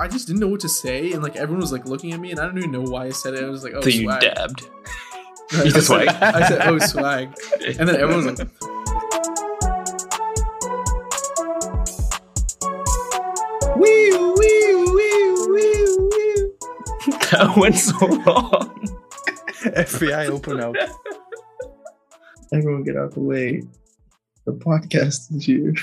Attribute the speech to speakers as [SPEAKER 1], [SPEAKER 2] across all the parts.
[SPEAKER 1] I just didn't know what to say, and like everyone was like looking at me, and I don't even know why I said it. I was like, "Oh,
[SPEAKER 2] so you
[SPEAKER 1] swag."
[SPEAKER 2] dabbed.
[SPEAKER 1] I
[SPEAKER 2] You
[SPEAKER 1] said-
[SPEAKER 2] swag?
[SPEAKER 1] I said, "Oh, swag," and then everyone was like, "Wee wee wee wee wee."
[SPEAKER 2] that went so long.
[SPEAKER 3] FBI open up.
[SPEAKER 1] Everyone, get out the way. The podcast is here.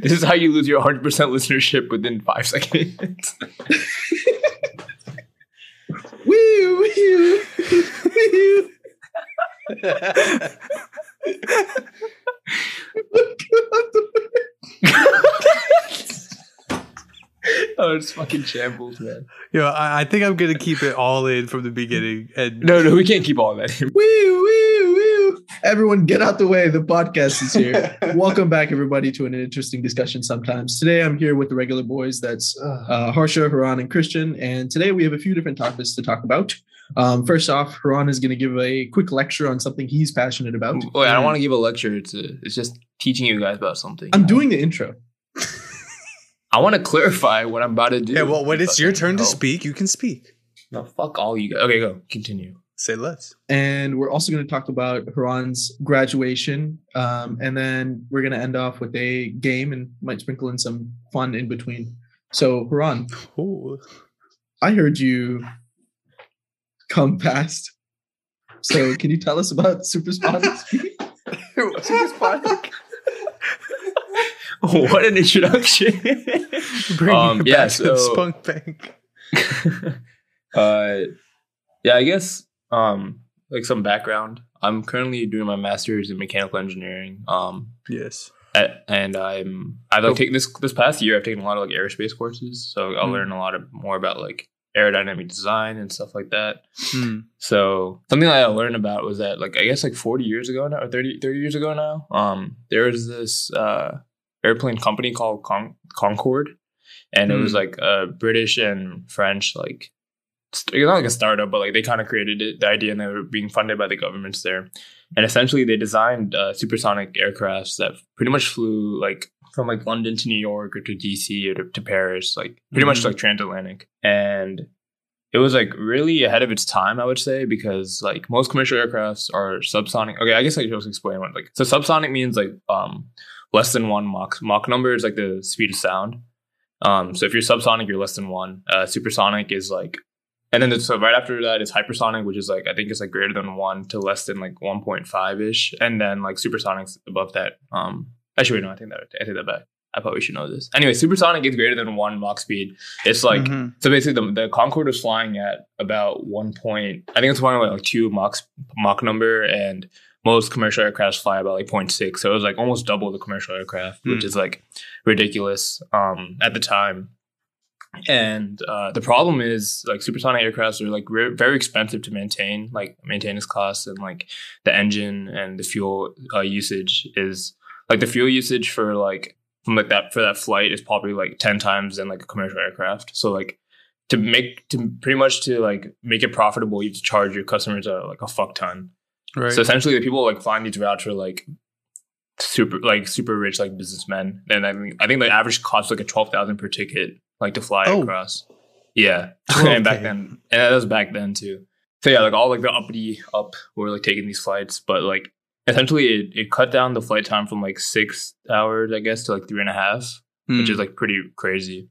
[SPEAKER 2] This is how you lose your 100% listenership within five seconds.
[SPEAKER 1] Wee wee wee.
[SPEAKER 2] oh, it's fucking shambles, man.
[SPEAKER 3] Yo, I, I think I'm gonna keep it all in from the beginning. And
[SPEAKER 2] No, no, we can't keep all that in.
[SPEAKER 1] Wee. Everyone, get out the way. The podcast is here. Welcome back, everybody, to an interesting discussion. Sometimes today, I'm here with the regular boys. That's uh, Harsha, Haran, and Christian. And today, we have a few different topics to talk about. Um, first off, Haran is going to give a quick lecture on something he's passionate about.
[SPEAKER 2] Wait, I don't want to give a lecture. It's a, it's just teaching you guys about something.
[SPEAKER 1] I'm doing the intro.
[SPEAKER 2] I want to clarify what I'm about to do.
[SPEAKER 3] yeah, well, when it's your turn to speak, you can speak.
[SPEAKER 2] No, fuck all you guys. Okay, go. Continue.
[SPEAKER 3] Say less.
[SPEAKER 1] And we're also going to talk about Haran's graduation. Um, and then we're going to end off with a game and might sprinkle in some fun in between. So, Haran,
[SPEAKER 3] Ooh.
[SPEAKER 1] I heard you come past. So, can you tell us about Super Spotting? Super Speed?
[SPEAKER 2] what an introduction.
[SPEAKER 3] Bring
[SPEAKER 2] Um,
[SPEAKER 3] it
[SPEAKER 2] yeah,
[SPEAKER 3] back the
[SPEAKER 2] so-
[SPEAKER 3] spunk bank.
[SPEAKER 2] uh, yeah, I guess um, like some background. I'm currently doing my master's in mechanical engineering. Um,
[SPEAKER 3] Yes.
[SPEAKER 2] a- and I'm I've like taken this this past year. I've taken a lot of like aerospace courses, so I'll
[SPEAKER 3] Mm.
[SPEAKER 2] learn a lot of more about like aerodynamic design and stuff like that.
[SPEAKER 3] Hmm.
[SPEAKER 2] So something that I learned about was that like I guess like 40 years ago now or 30, 30 years ago now, um, there was this uh, airplane company called Con- Concorde, and it was
[SPEAKER 3] Hmm.
[SPEAKER 2] like a British and French like st- not like a startup, but like they kind of created it, the idea, and they were being funded by the governments there. And essentially, they designed uh, supersonic aircrafts that pretty much flew like from like London to New York or to DC or to, to Paris, like pretty much
[SPEAKER 3] Mhm.
[SPEAKER 2] like transatlantic. And it was like really ahead of its time, I would say, because like most commercial aircrafts are subsonic. Okay, I guess I should just explain what like so subsonic means like um less than one Mach Mach number is like the speed of sound. Um, so if you're subsonic, you're less than one. Uh, supersonic is like, and then the, so right after that is hypersonic, which is like I think it's like greater than one to less than like one point five ish, and then like supersonic's above that. Um, actually, wait, no, I think that I take that back. I probably should know this. Anyway, supersonic is greater than one Mach speed. It's like
[SPEAKER 3] Mhm.
[SPEAKER 2] so basically, the, the Concorde was flying at about one point. I think it's one like two Mach Mach number, and most commercial aircrafts fly about like 0.6. So it was like almost double the commercial aircraft, which
[SPEAKER 3] Hmm.
[SPEAKER 2] is like ridiculous um, at the time. And uh, the problem is like supersonic aircrafts are like re- very expensive to maintain, like maintenance costs and like the engine and the fuel uh, usage is like the fuel usage for like from like that for that flight is probably like 10 times than like a commercial aircraft. So like to make to pretty much to like make it profitable, you have to charge your customers a, like a fuck ton.
[SPEAKER 3] Right.
[SPEAKER 2] So essentially, the people like flying these routes are like super like super rich like businessmen, and I think I think the average cost like a twelve thousand per ticket like to fly
[SPEAKER 3] Oh.
[SPEAKER 2] across. Yeah,
[SPEAKER 3] Okay.
[SPEAKER 2] and back then, and that was back then too. So yeah, like all like the uppity up were like taking these flights, but like essentially it, it cut down the flight time from like six hours, I guess, to like three and a half which
[SPEAKER 3] Hmm.
[SPEAKER 2] is like pretty crazy.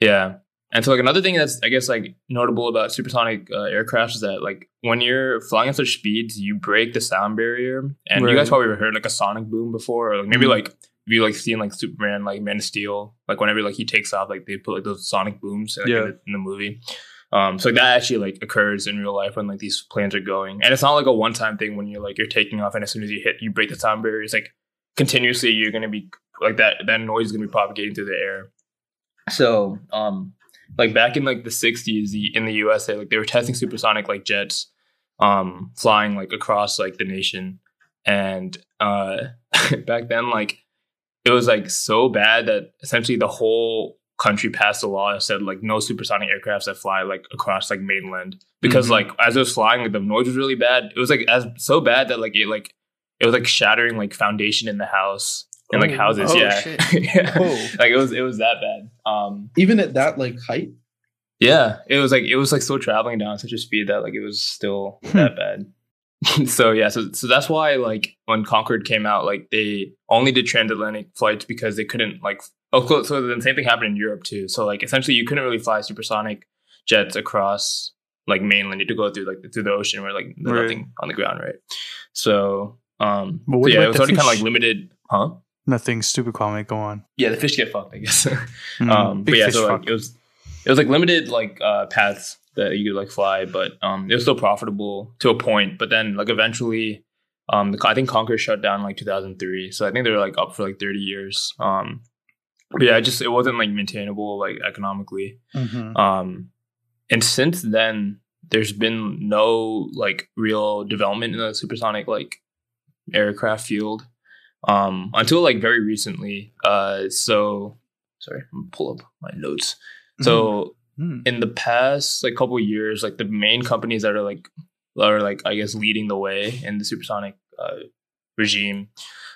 [SPEAKER 2] Yeah. And so like another thing that's I guess like notable about supersonic uh, aircraft is that like when you're flying at such speeds, you break the sound barrier. And you guys probably heard like a sonic boom before, or like maybe
[SPEAKER 3] Mhm.
[SPEAKER 2] like if you like seen like Superman, like Man of Steel, like whenever like he takes off, like they put like those sonic booms like,
[SPEAKER 3] Yeah.
[SPEAKER 2] in, the, in the movie. Um, so like, that actually like occurs in real life when like these planes are going, and it's not like a one time thing when you're like you're taking off, and as soon as you hit, you break the sound barrier. It's like continuously you're gonna be like that. That noise is gonna be propagating through the air. So, um, like back in like the '60s, the, in the USA, like they were testing supersonic like jets, um, flying like across like the nation, and uh, back then like it was like so bad that essentially the whole country passed a law that said like no supersonic aircrafts that fly like across like mainland because
[SPEAKER 3] Mhm.
[SPEAKER 2] like as it was flying like the noise was really bad it was like as so bad that like it like it was like shattering like foundation in the house and like
[SPEAKER 3] Oh.
[SPEAKER 2] houses.
[SPEAKER 4] Oh,
[SPEAKER 2] yeah, yeah.
[SPEAKER 3] Oh.
[SPEAKER 2] like it was it was that bad. Um,
[SPEAKER 1] Even at that like height.
[SPEAKER 2] yeah, it was like it was like still traveling down at such a speed that like it was still
[SPEAKER 3] Hmm.
[SPEAKER 2] that bad. so yeah, so so that's why like when Concorde came out, like they only did transatlantic flights because they couldn't like oh so the same thing happened in Europe too. So like essentially you couldn't really fly supersonic jets across like mainland. You had to go through like through the ocean where like there's
[SPEAKER 3] Right.
[SPEAKER 2] nothing on the ground, right? So um
[SPEAKER 3] But
[SPEAKER 2] so yeah, it was already kind of like limited, huh?
[SPEAKER 3] Nothing stupid comment. Go on.
[SPEAKER 2] Yeah, the fish get fucked, I guess.
[SPEAKER 3] Mm,
[SPEAKER 2] um but yeah so like
[SPEAKER 3] fuck.
[SPEAKER 2] it was it was like limited like uh paths that you could like fly but um it was still profitable to a point but then like eventually um the, i think concorde shut down in, like 2003 so i think they were like up for like 30 years um but yeah it just it wasn't like maintainable like economically
[SPEAKER 3] Mhm.
[SPEAKER 2] um and since then there's been no like real development in the supersonic like aircraft field um until like very recently uh so sorry i'm pull up my notes so
[SPEAKER 3] Mm.
[SPEAKER 2] in the past like couple of years like the main companies that are like are like i guess leading the way in the supersonic uh, regime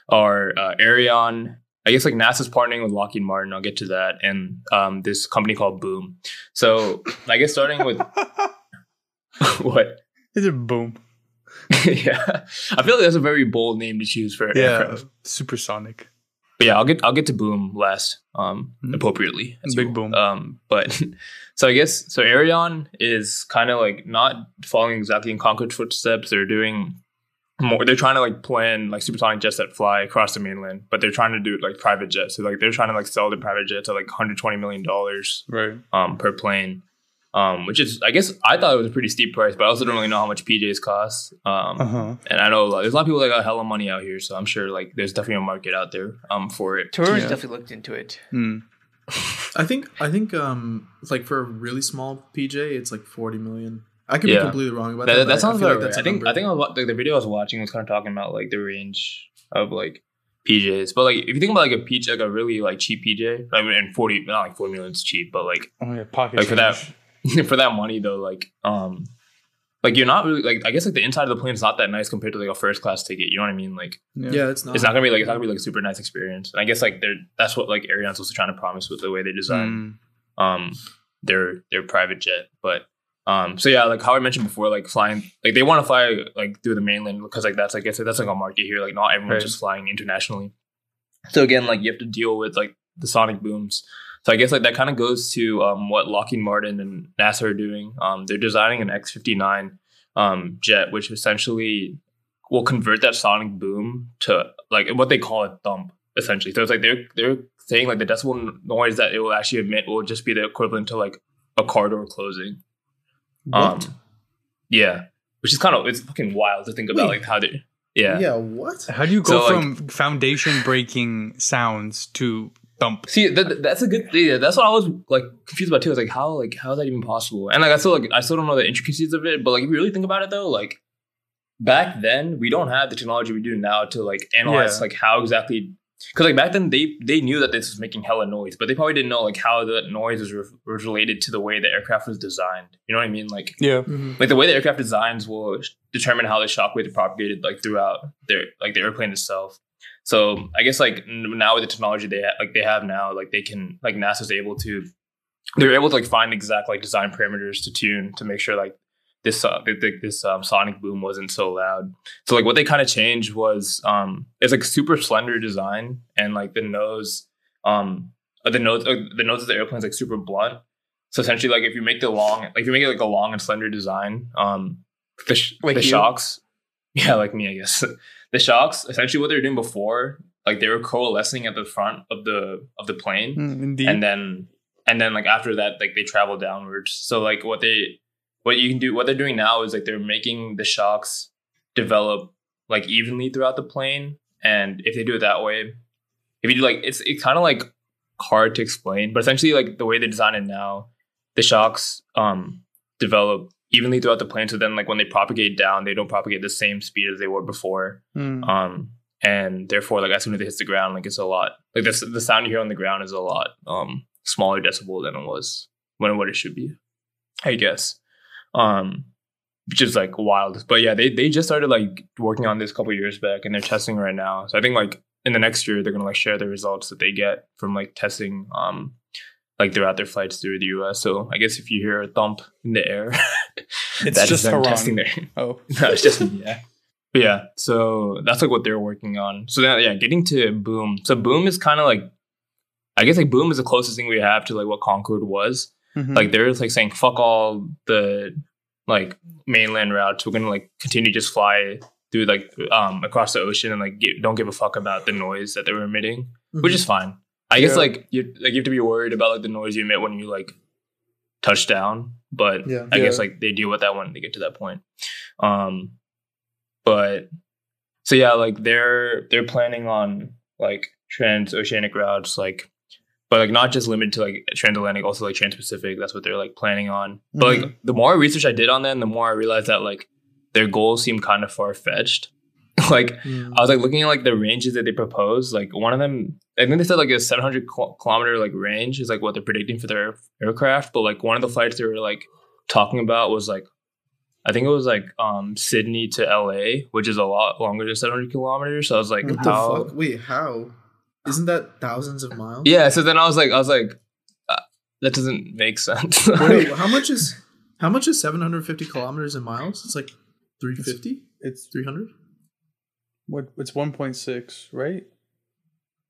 [SPEAKER 2] are uh, Aerion. I guess like NASA's partnering with Lockheed Martin. I'll get to that, and um, this company called Boom. So I guess starting with what
[SPEAKER 3] is it? boom.
[SPEAKER 2] yeah, I feel like that's a very bold name to choose for
[SPEAKER 3] Yeah,
[SPEAKER 2] aircraft.
[SPEAKER 3] supersonic.
[SPEAKER 2] But yeah, I'll get I'll get to Boom last, um,
[SPEAKER 3] Mhm.
[SPEAKER 2] appropriately.
[SPEAKER 3] Big
[SPEAKER 2] well.
[SPEAKER 3] Boom.
[SPEAKER 2] Um, but so I guess so. Aerion is kind of like not following exactly in Concorde's footsteps. They're doing more. They're trying to like plan like supersonic jets that fly across the mainland, but they're trying to do it like private jets. So like they're trying to like sell the private jets at like 120 million dollars
[SPEAKER 3] Right.
[SPEAKER 2] um per plane. Um, which is, I guess, I thought it was a pretty steep price, but I also don't really know how much PJs cost. Um,
[SPEAKER 3] Uh huh.
[SPEAKER 2] and I know like, there's a lot of people that got a hella money out here, so I'm sure like there's definitely a market out there um for it.
[SPEAKER 4] Tourist
[SPEAKER 3] Yeah.
[SPEAKER 4] definitely looked into it.
[SPEAKER 3] Mm.
[SPEAKER 1] I think I think um like for a really small PJ, it's like forty million. I could
[SPEAKER 2] Yeah.
[SPEAKER 1] be completely wrong about
[SPEAKER 2] That,
[SPEAKER 1] that.
[SPEAKER 2] that, sounds about
[SPEAKER 1] like
[SPEAKER 2] right.
[SPEAKER 1] that's
[SPEAKER 2] I
[SPEAKER 1] a
[SPEAKER 2] think
[SPEAKER 1] number.
[SPEAKER 2] I think I was, like the video I was watching was kind of talking about like the range of like PJs, but like if you think about like a PJ, like a really like cheap PJ, I mean, and forty not like forty million is cheap, but like
[SPEAKER 3] Oh yeah, pocket
[SPEAKER 2] Like for that-
[SPEAKER 3] change.
[SPEAKER 2] for that money though, like um, like you're not really like I guess like the inside of the plane is not that nice compared to like a first class ticket. You know what I mean? Like
[SPEAKER 1] yeah, it's not.
[SPEAKER 2] it's not gonna be like it's not gonna be like a super nice experience. And I guess like they're that's what like Aerion's also trying to promise with the way they design
[SPEAKER 3] Mm.
[SPEAKER 2] um their their private jet but um so yeah like how i mentioned before like flying like they want to fly like through the mainland because like that's like it's that's like a market here like not everyone's
[SPEAKER 3] Right.
[SPEAKER 2] just flying internationally so again like you have to deal with like the sonic booms so i guess like that kind of goes to um what lockheed martin and nasa are doing um they're designing an x-59 um jet which essentially will convert that sonic boom to like what they call a thump essentially so it's like they're they're saying like the decibel noise that it will actually emit will just be the equivalent to like a car door closing.
[SPEAKER 1] what?
[SPEAKER 2] Um, yeah, which is kind of it's fucking wild to think about
[SPEAKER 1] Wait.
[SPEAKER 2] like how they yeah.
[SPEAKER 1] yeah. What?
[SPEAKER 3] How do you go
[SPEAKER 2] So, like-
[SPEAKER 3] from foundation breaking sounds to thump?
[SPEAKER 2] See, that, that's a good. Yeah, that's what I was like confused about too. I was like, how like how is that even possible? And like I still like I still don't know the intricacies of it. But like if you really think about it though, like back then we don't have the technology we do now to like analyze
[SPEAKER 3] Yeah.
[SPEAKER 2] like how exactly. Because like back then they they knew that this was making hella noise, but they probably didn't know like how the noise was, re- was related to the way the aircraft was designed. You know what I mean? Like
[SPEAKER 3] Yeah.
[SPEAKER 1] Mhm.
[SPEAKER 2] like the way the aircraft designs will determine how the shock wave is propagated like throughout their like the airplane itself. So I guess like now with the technology they ha- like they have now, like they can like NASA's able to they're able to like find exact like design parameters to tune to make sure like this uh, th- th- this um, sonic boom wasn't so loud. So like what they kind of changed was um it's like super slender design and like the nose um uh, the nose uh, the nose of the airplane is like super blunt. So essentially like if you make the long like if you make it like a long and slender design um the sh-
[SPEAKER 4] Like
[SPEAKER 2] the
[SPEAKER 4] you?
[SPEAKER 2] shocks yeah like me I guess the shocks essentially what they were doing before like they were coalescing at the front of the of the plane.
[SPEAKER 3] Mm,
[SPEAKER 2] and then and then like after that like they travel downwards. So like what they what you can do what they're doing now is like they're making the shocks develop like evenly throughout the plane. And if they do it that way if you do like it's it's kind of like hard to explain but essentially like the way they design it now the shocks um develop evenly throughout the plane so then like when they propagate down they don't propagate the same speed as they were before.
[SPEAKER 3] Mm.
[SPEAKER 2] um and therefore like as soon as it hits the ground like it's a lot like the, the sound you hear on the ground is a lot um smaller decibel than it was when what it should be i guess. Um which is like wild. But yeah they they just started like working on this a couple years back and they're testing right now. So i think like in the next year they're gonna like share the results that they get from like testing um like throughout their flights through the US. So I guess if you hear a thump in the air,
[SPEAKER 3] It's just
[SPEAKER 2] them testing their
[SPEAKER 3] Oh,
[SPEAKER 2] no, it's just yeah. But yeah, so that's like what they're working on. So now, yeah, getting to Boom. So Boom is kind of like, I guess like Boom is the closest thing we have to like what Concorde was.
[SPEAKER 3] Mhm.
[SPEAKER 2] Like they're like saying fuck all the like mainland routes. We're gonna like continue to just fly through like um across the ocean and like gi- don't give a fuck about the noise that they were emitting, which is fine. I guess like you like you have to be worried about like the noise you emit when you like touch down, but
[SPEAKER 1] Yeah.
[SPEAKER 2] I guess like they deal with that when they get to that point. Um, but so yeah, like they're they're planning on like transoceanic routes, like but like not just limited to like transatlantic, also like transpacific. That's what they're like planning on. But like the more research I did on them, the more I realized that like their goals seem kind of far fetched. like
[SPEAKER 1] Mm.
[SPEAKER 2] I was like looking at like the ranges that they proposed. Like one of them, I think they said like a 700 kilometer like range is like what they're predicting for their aircraft. But like one of the flights they were like talking about was like, I think it was like um Sydney to LA, which is a lot longer than 700 kilometers. So I was like,
[SPEAKER 1] What
[SPEAKER 2] how?
[SPEAKER 1] the fuck? Wait, how? Isn't that thousands of miles?
[SPEAKER 2] Yeah. So then I was like, I was like, uh, that doesn't make sense.
[SPEAKER 1] Wait, how much is how much is 750 kilometers in miles? It's like 350,
[SPEAKER 3] it's
[SPEAKER 1] 300.
[SPEAKER 3] What it's 1.6, right?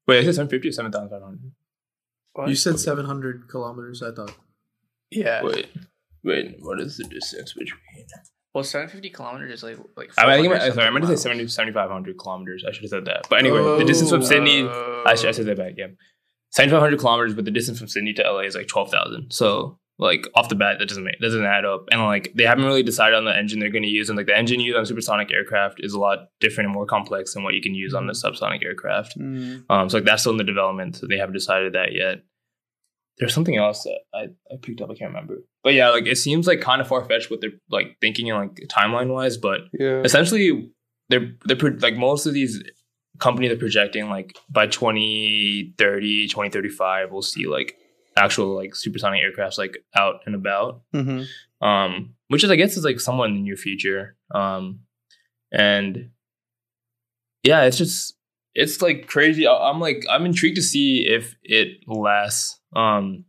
[SPEAKER 2] Wait, is it 750 or 7,500?
[SPEAKER 1] You said 700 kilometers. I thought.
[SPEAKER 3] yeah.
[SPEAKER 2] Wait, wait, what is the distance between?
[SPEAKER 4] Well, 750 kilometers is like like.
[SPEAKER 2] I, mean, I think
[SPEAKER 4] 400
[SPEAKER 2] I, sorry, I meant to say
[SPEAKER 4] something
[SPEAKER 2] 70, 7,500 kilometers. I should have said that. But anyway, the distance from
[SPEAKER 1] Oh.
[SPEAKER 2] Sydney, I should I said that back. Yeah, 7,500 kilometers, but the distance from Sydney to LA is like 12,000. So like off the bat, that doesn't make doesn't add up. And like they haven't really decided on the engine they're going to use, and like the engine used on supersonic aircraft is a lot different and more complex than what you can use on the subsonic aircraft.
[SPEAKER 3] Mm.
[SPEAKER 2] Um, so like that's still in the development, so they haven't decided that yet. There's something else that I, I picked up, I can't remember. But yeah, like it seems like kind of far fetched what they're like thinking and like timeline wise, but
[SPEAKER 3] Yeah.
[SPEAKER 2] essentially they're they're pro- like most of these companies are projecting like by 2030 2035 we'll see like actual like supersonic aircrafts like out and about.
[SPEAKER 3] Hmm
[SPEAKER 2] um which is i guess is like somewhat in the near future. Um and yeah it's just it's like crazy. I- i'm like i'm intrigued to see if it lasts um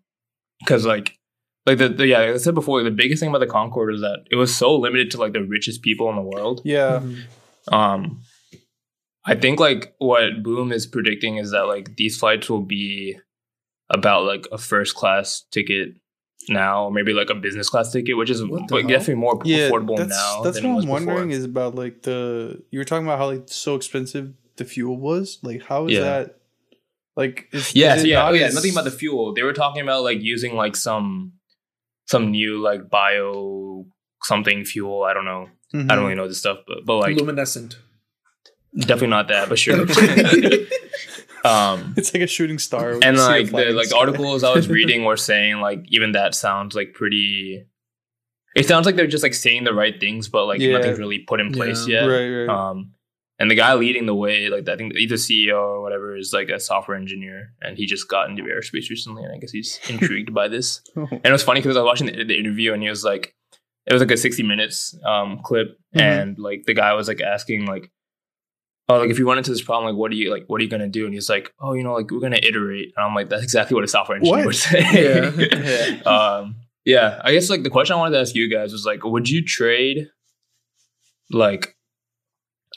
[SPEAKER 2] because like like the, the yeah like i said before the biggest thing about the concorde is that it was so limited to like the richest people in the world.
[SPEAKER 3] Yeah.
[SPEAKER 1] Mhm.
[SPEAKER 2] um i think like what boom is predicting is that like these flights will be about like a first class ticket now or maybe like a business class ticket which is
[SPEAKER 1] What
[SPEAKER 2] like, definitely more
[SPEAKER 3] Yeah.
[SPEAKER 2] affordable
[SPEAKER 3] that's
[SPEAKER 2] now
[SPEAKER 3] that's
[SPEAKER 2] than it
[SPEAKER 3] what
[SPEAKER 2] was
[SPEAKER 3] I'm wondering
[SPEAKER 2] before.
[SPEAKER 3] is about like the you were talking about how like so expensive the fuel was. Like how is
[SPEAKER 2] Yeah.
[SPEAKER 3] that? Like is,
[SPEAKER 2] yeah
[SPEAKER 3] is
[SPEAKER 2] so yeah
[SPEAKER 3] not
[SPEAKER 2] oh yeah nothing about the fuel they were talking about like using like some some new like bio something fuel i don't know
[SPEAKER 3] Mhm.
[SPEAKER 2] i don't really know this stuff but, but like
[SPEAKER 1] luminescent.
[SPEAKER 2] definitely not that but sure
[SPEAKER 1] Okay.
[SPEAKER 2] um
[SPEAKER 3] It's like a shooting star.
[SPEAKER 2] and
[SPEAKER 3] you see it
[SPEAKER 2] like the like articles I was reading were saying like even that sounds like pretty. It sounds like they're just like saying the right things, but like
[SPEAKER 3] Yeah.
[SPEAKER 2] nothing's really put in place
[SPEAKER 1] Yeah.
[SPEAKER 2] yet.
[SPEAKER 3] Right, right.
[SPEAKER 2] Um, and the guy leading the way, like I think either CEO or whatever, is like a software engineer, and he just got into aerospace recently, and I guess he's intrigued by this. And it was funny because I was watching the, the interview, and he was like, it was like a sixty minutes um clip,
[SPEAKER 3] Mhm.
[SPEAKER 2] and like the guy was like asking like. Oh, like if you run into this problem, like what are you like? What are you gonna do? And he's like, oh, you know, like we're gonna iterate. And I'm like, that's exactly what a software engineer
[SPEAKER 3] What?
[SPEAKER 2] would say.
[SPEAKER 1] Yeah.
[SPEAKER 2] um, yeah. I guess like the question I wanted to ask you guys was like, would you trade, like,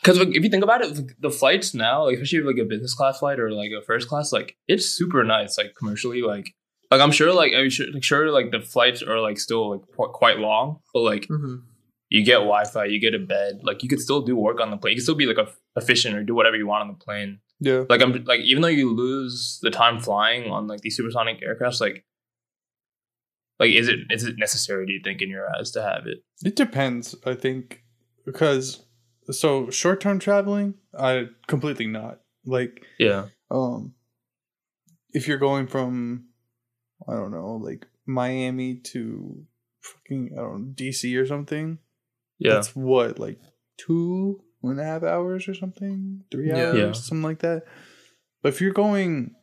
[SPEAKER 2] because like, if you think about it, like, the flights now, like especially like a business class flight or like a first class, like it's super nice, like commercially, like. Like I'm sure, like I'm sure, like, sure, like the flights are like still like qu- quite long, but like
[SPEAKER 1] Mhm.
[SPEAKER 2] You get Wi-Fi, you get a bed, like you could still do work on the plane. You can still be like a, efficient or do whatever you want on the plane.
[SPEAKER 3] yeah.
[SPEAKER 2] Like I'm like even though you lose the time flying on like these supersonic aircrafts, like like is it is it necessary? Do you think in your eyes to have it?
[SPEAKER 3] It depends, I think, because so short term traveling, I completely not like
[SPEAKER 2] Yeah,
[SPEAKER 3] um if you're going from I don't know like Miami to fucking I don't know DC or something.
[SPEAKER 2] Yeah,
[SPEAKER 3] That's what like two and a half hours or something, three hours,
[SPEAKER 2] Yeah.
[SPEAKER 3] something like that. But if you're going,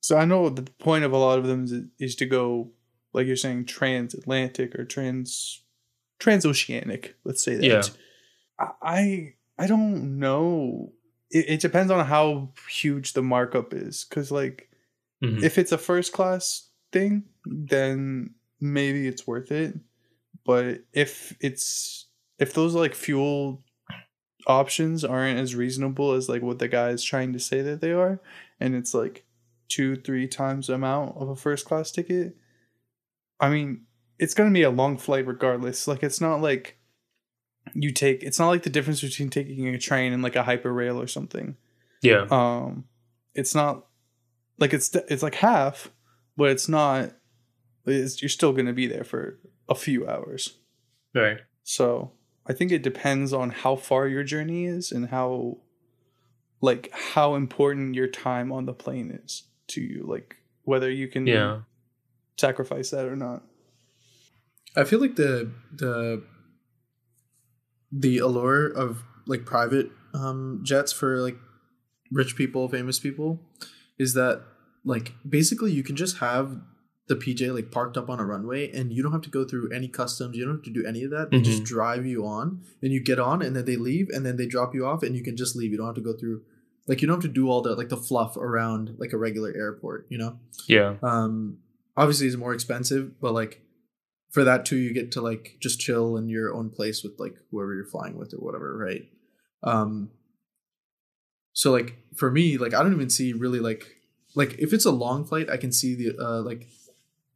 [SPEAKER 3] so I know the point of a lot of them is, is to go, like you're saying, transatlantic or trans transoceanic. Let's say that.
[SPEAKER 2] Yeah.
[SPEAKER 3] I I don't know it, it depends on how huge the markup is. Cause like
[SPEAKER 2] Mhm.
[SPEAKER 3] if it's a first class thing, then maybe it's worth it. But if it's if those like fuel options aren't as reasonable as like what the guy is trying to say that they are, and it's like two, three times the amount of a first class ticket, I mean, it's gonna be a long flight regardless. Like it's not like you take it's not like the difference between taking a train and like a hyper rail or something
[SPEAKER 2] yeah.
[SPEAKER 3] um it's not like it's it's like half but it's not it's, you're still going to be there for a few hours
[SPEAKER 2] Right.
[SPEAKER 3] so i think it depends on how far your journey is and how like how important your time on the plane is to you like whether you can
[SPEAKER 2] Yeah.
[SPEAKER 3] sacrifice that or not
[SPEAKER 1] I feel like the the the allure of like private um jets for like rich people, famous people is that like basically you can just have the PJ like parked up on a runway and you don't have to go through any customs, you don't have to do any of that. They just
[SPEAKER 2] Mhm.
[SPEAKER 1] drive you on and you get on and then they leave and then they drop you off and you can just leave. You don't have to go through like you don't have to do all the like the fluff around like a regular airport, you know?
[SPEAKER 2] Yeah.
[SPEAKER 1] um obviously it's more expensive but like for that too you get to like just chill in your own place with like whoever you're flying with or whatever right um so like for me like i don't even see really like like if it's a long flight i can see the uh like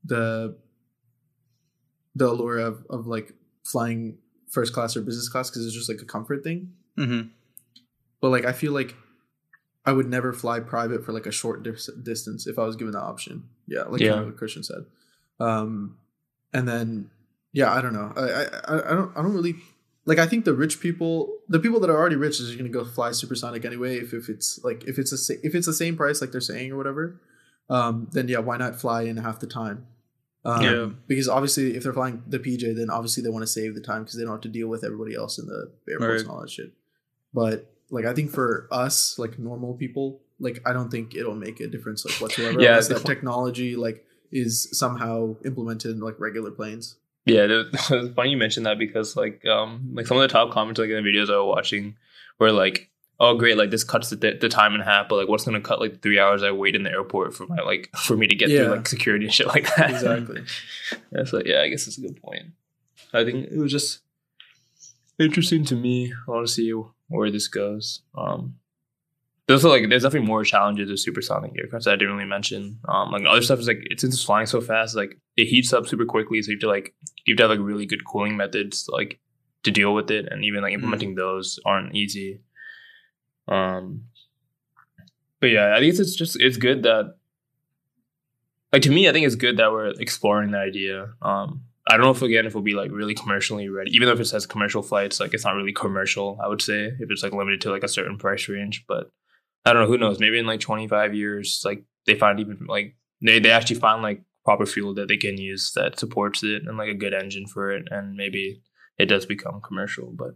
[SPEAKER 1] the the allure of of like flying first class or business class because it's just like a comfort thing.
[SPEAKER 3] Mm-hmm.
[SPEAKER 1] but like i feel like i would never fly private for like a short dis- distance if i was given the option. Yeah like
[SPEAKER 2] Yeah.
[SPEAKER 1] kind of what christian said. Um and then yeah i don't know. I, I i don't i don't really like i think the rich people the people that are already rich is going to go fly supersonic anyway if, if it's like if it's a sa- if it's the same price like they're saying or whatever um then yeah why not fly in half the time um,
[SPEAKER 3] Yeah.
[SPEAKER 1] because obviously if they're flying the pj then obviously they want to save the time because they don't have to deal with everybody else in the airports
[SPEAKER 3] Right.
[SPEAKER 1] and all that shit but like i think for us like normal people like i don't think it'll make a difference like whatsoever
[SPEAKER 2] Yeah,
[SPEAKER 1] that technology like is somehow implemented in like regular planes
[SPEAKER 2] Yeah, it's funny you mentioned that because like um like some of the top comments like in the videos I was watching were like, oh great, like this cuts the, the time in half, but like what's gonna cut like three hours I wait in the airport for my like for me to get
[SPEAKER 1] Yeah.
[SPEAKER 2] through like security and shit like that.
[SPEAKER 1] exactly
[SPEAKER 2] yeah, so yeah, I guess it's a good point. I think it was just interesting to me. I want to see where this goes. Um, there's also, like there's definitely more challenges with supersonic aircraft that I didn't really mention. Um, like other stuff is like it's since it's flying so fast, like it heats up super quickly, so you have to like you have to have like really good cooling methods like to deal with it, and even like implementing those aren't easy. Um, but yeah, I think it's just it's good that like to me, I think it's good that we're exploring the idea. Um, I don't know if again if it'll be like really commercially ready, even though if it says commercial flights, like it's not really commercial. I would say if it's like limited to like a certain price range, but I don't know. Who knows? Maybe in like twenty five years, like they find even like they they actually find like proper fuel that they can use that supports it and like a good engine for it, and maybe it does become commercial. But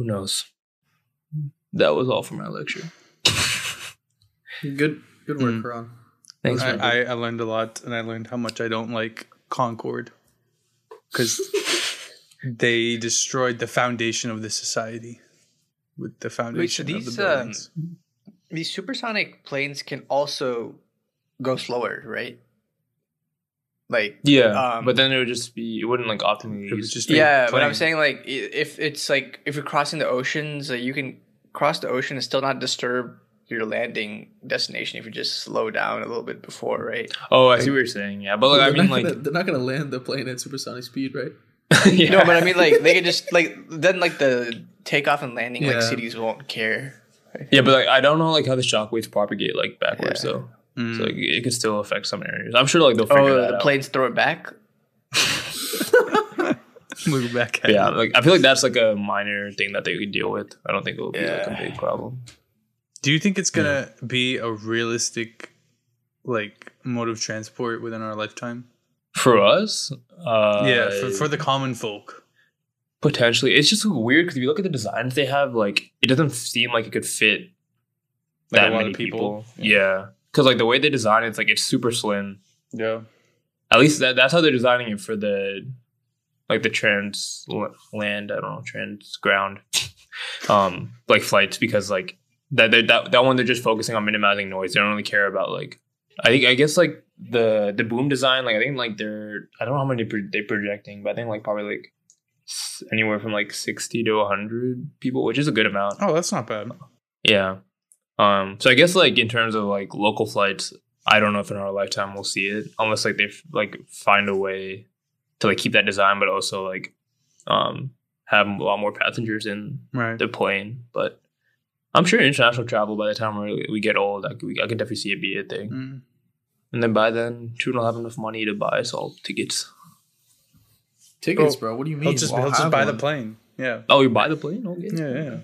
[SPEAKER 2] who knows? That was all for my lecture.
[SPEAKER 1] good good work
[SPEAKER 3] Mm.
[SPEAKER 1] Ron.
[SPEAKER 2] Thanks,
[SPEAKER 3] I, I, I learned a lot and i learned how much i don't like concorde because they destroyed the foundation of the society with the foundation of
[SPEAKER 4] these,
[SPEAKER 3] the
[SPEAKER 4] um,
[SPEAKER 3] buildings.
[SPEAKER 4] These supersonic planes can also go slower, right? Like
[SPEAKER 2] Yeah,
[SPEAKER 4] Um,
[SPEAKER 2] but then it would just be it wouldn't like optimally
[SPEAKER 3] It would just be
[SPEAKER 4] yeah, but I'm saying like if it's like if you're crossing the oceans, like you can cross the ocean and still not disturb your landing destination if you just slow down a little bit before, right?
[SPEAKER 2] Oh, I see what you're saying. Yeah, but like I mean, like
[SPEAKER 1] gonna, they're not gonna land the plane at supersonic speed right
[SPEAKER 2] yeah.
[SPEAKER 4] No, but I mean like they could just like then like the takeoff and landing
[SPEAKER 1] Yeah.
[SPEAKER 4] like cities won't care.
[SPEAKER 2] yeah, but like I don't know like how the shockwaves propagate like backwards
[SPEAKER 4] Yeah.
[SPEAKER 2] though.
[SPEAKER 3] Mm.
[SPEAKER 2] So like, it could still affect some areas. I'm sure like they'll figure
[SPEAKER 4] Oh,
[SPEAKER 2] that
[SPEAKER 4] the
[SPEAKER 2] out.
[SPEAKER 4] planes throw it back.
[SPEAKER 3] move back
[SPEAKER 2] But yeah, like I feel like that's like a minor thing that they could deal with. I don't think it will be like a big problem.
[SPEAKER 3] do you think it's gonna be a realistic like mode of transport within our lifetime
[SPEAKER 2] For us, uh,
[SPEAKER 3] yeah for, for the common folk
[SPEAKER 2] potentially, it's just weird because if you look at the designs they have, like it doesn't seem like it could fit
[SPEAKER 3] Like a
[SPEAKER 2] that
[SPEAKER 3] lot
[SPEAKER 2] many
[SPEAKER 3] of people.
[SPEAKER 2] people. Yeah, because like the way they design it, it's like it's super slim.
[SPEAKER 3] yeah
[SPEAKER 2] At least that, that's how they're designing it for the like the trans land, I don't know, trans ground, um, like flights because like that that that one they're just focusing on minimizing noise. They don't really care about like I think I guess like the the boom design. Like I think like they're I don't know how many pro- they're projecting, but I think like probably like anywhere from like sixty to hundred people, which is a good amount.
[SPEAKER 3] Oh, that's not bad.
[SPEAKER 2] Yeah. Um. So I guess like in terms of like local flights, I don't know if in our lifetime we'll see it unless like they f- like find a way to like keep that design, but also like um have a lot more passengers in
[SPEAKER 3] Right.
[SPEAKER 2] the plane. But I'm sure international travel by the time we we get old, I could, I could definitely see it be a thing.
[SPEAKER 3] Mm.
[SPEAKER 2] And then by then, True will have enough money to buy us all tickets.
[SPEAKER 1] Tickets,
[SPEAKER 3] Bro,
[SPEAKER 1] bro. What do you mean?
[SPEAKER 3] He'll just,
[SPEAKER 1] We'll
[SPEAKER 3] he'll just
[SPEAKER 1] have
[SPEAKER 3] buy the plane. Yeah.
[SPEAKER 2] Oh, you buy the plane? Okay.
[SPEAKER 3] Yeah, yeah.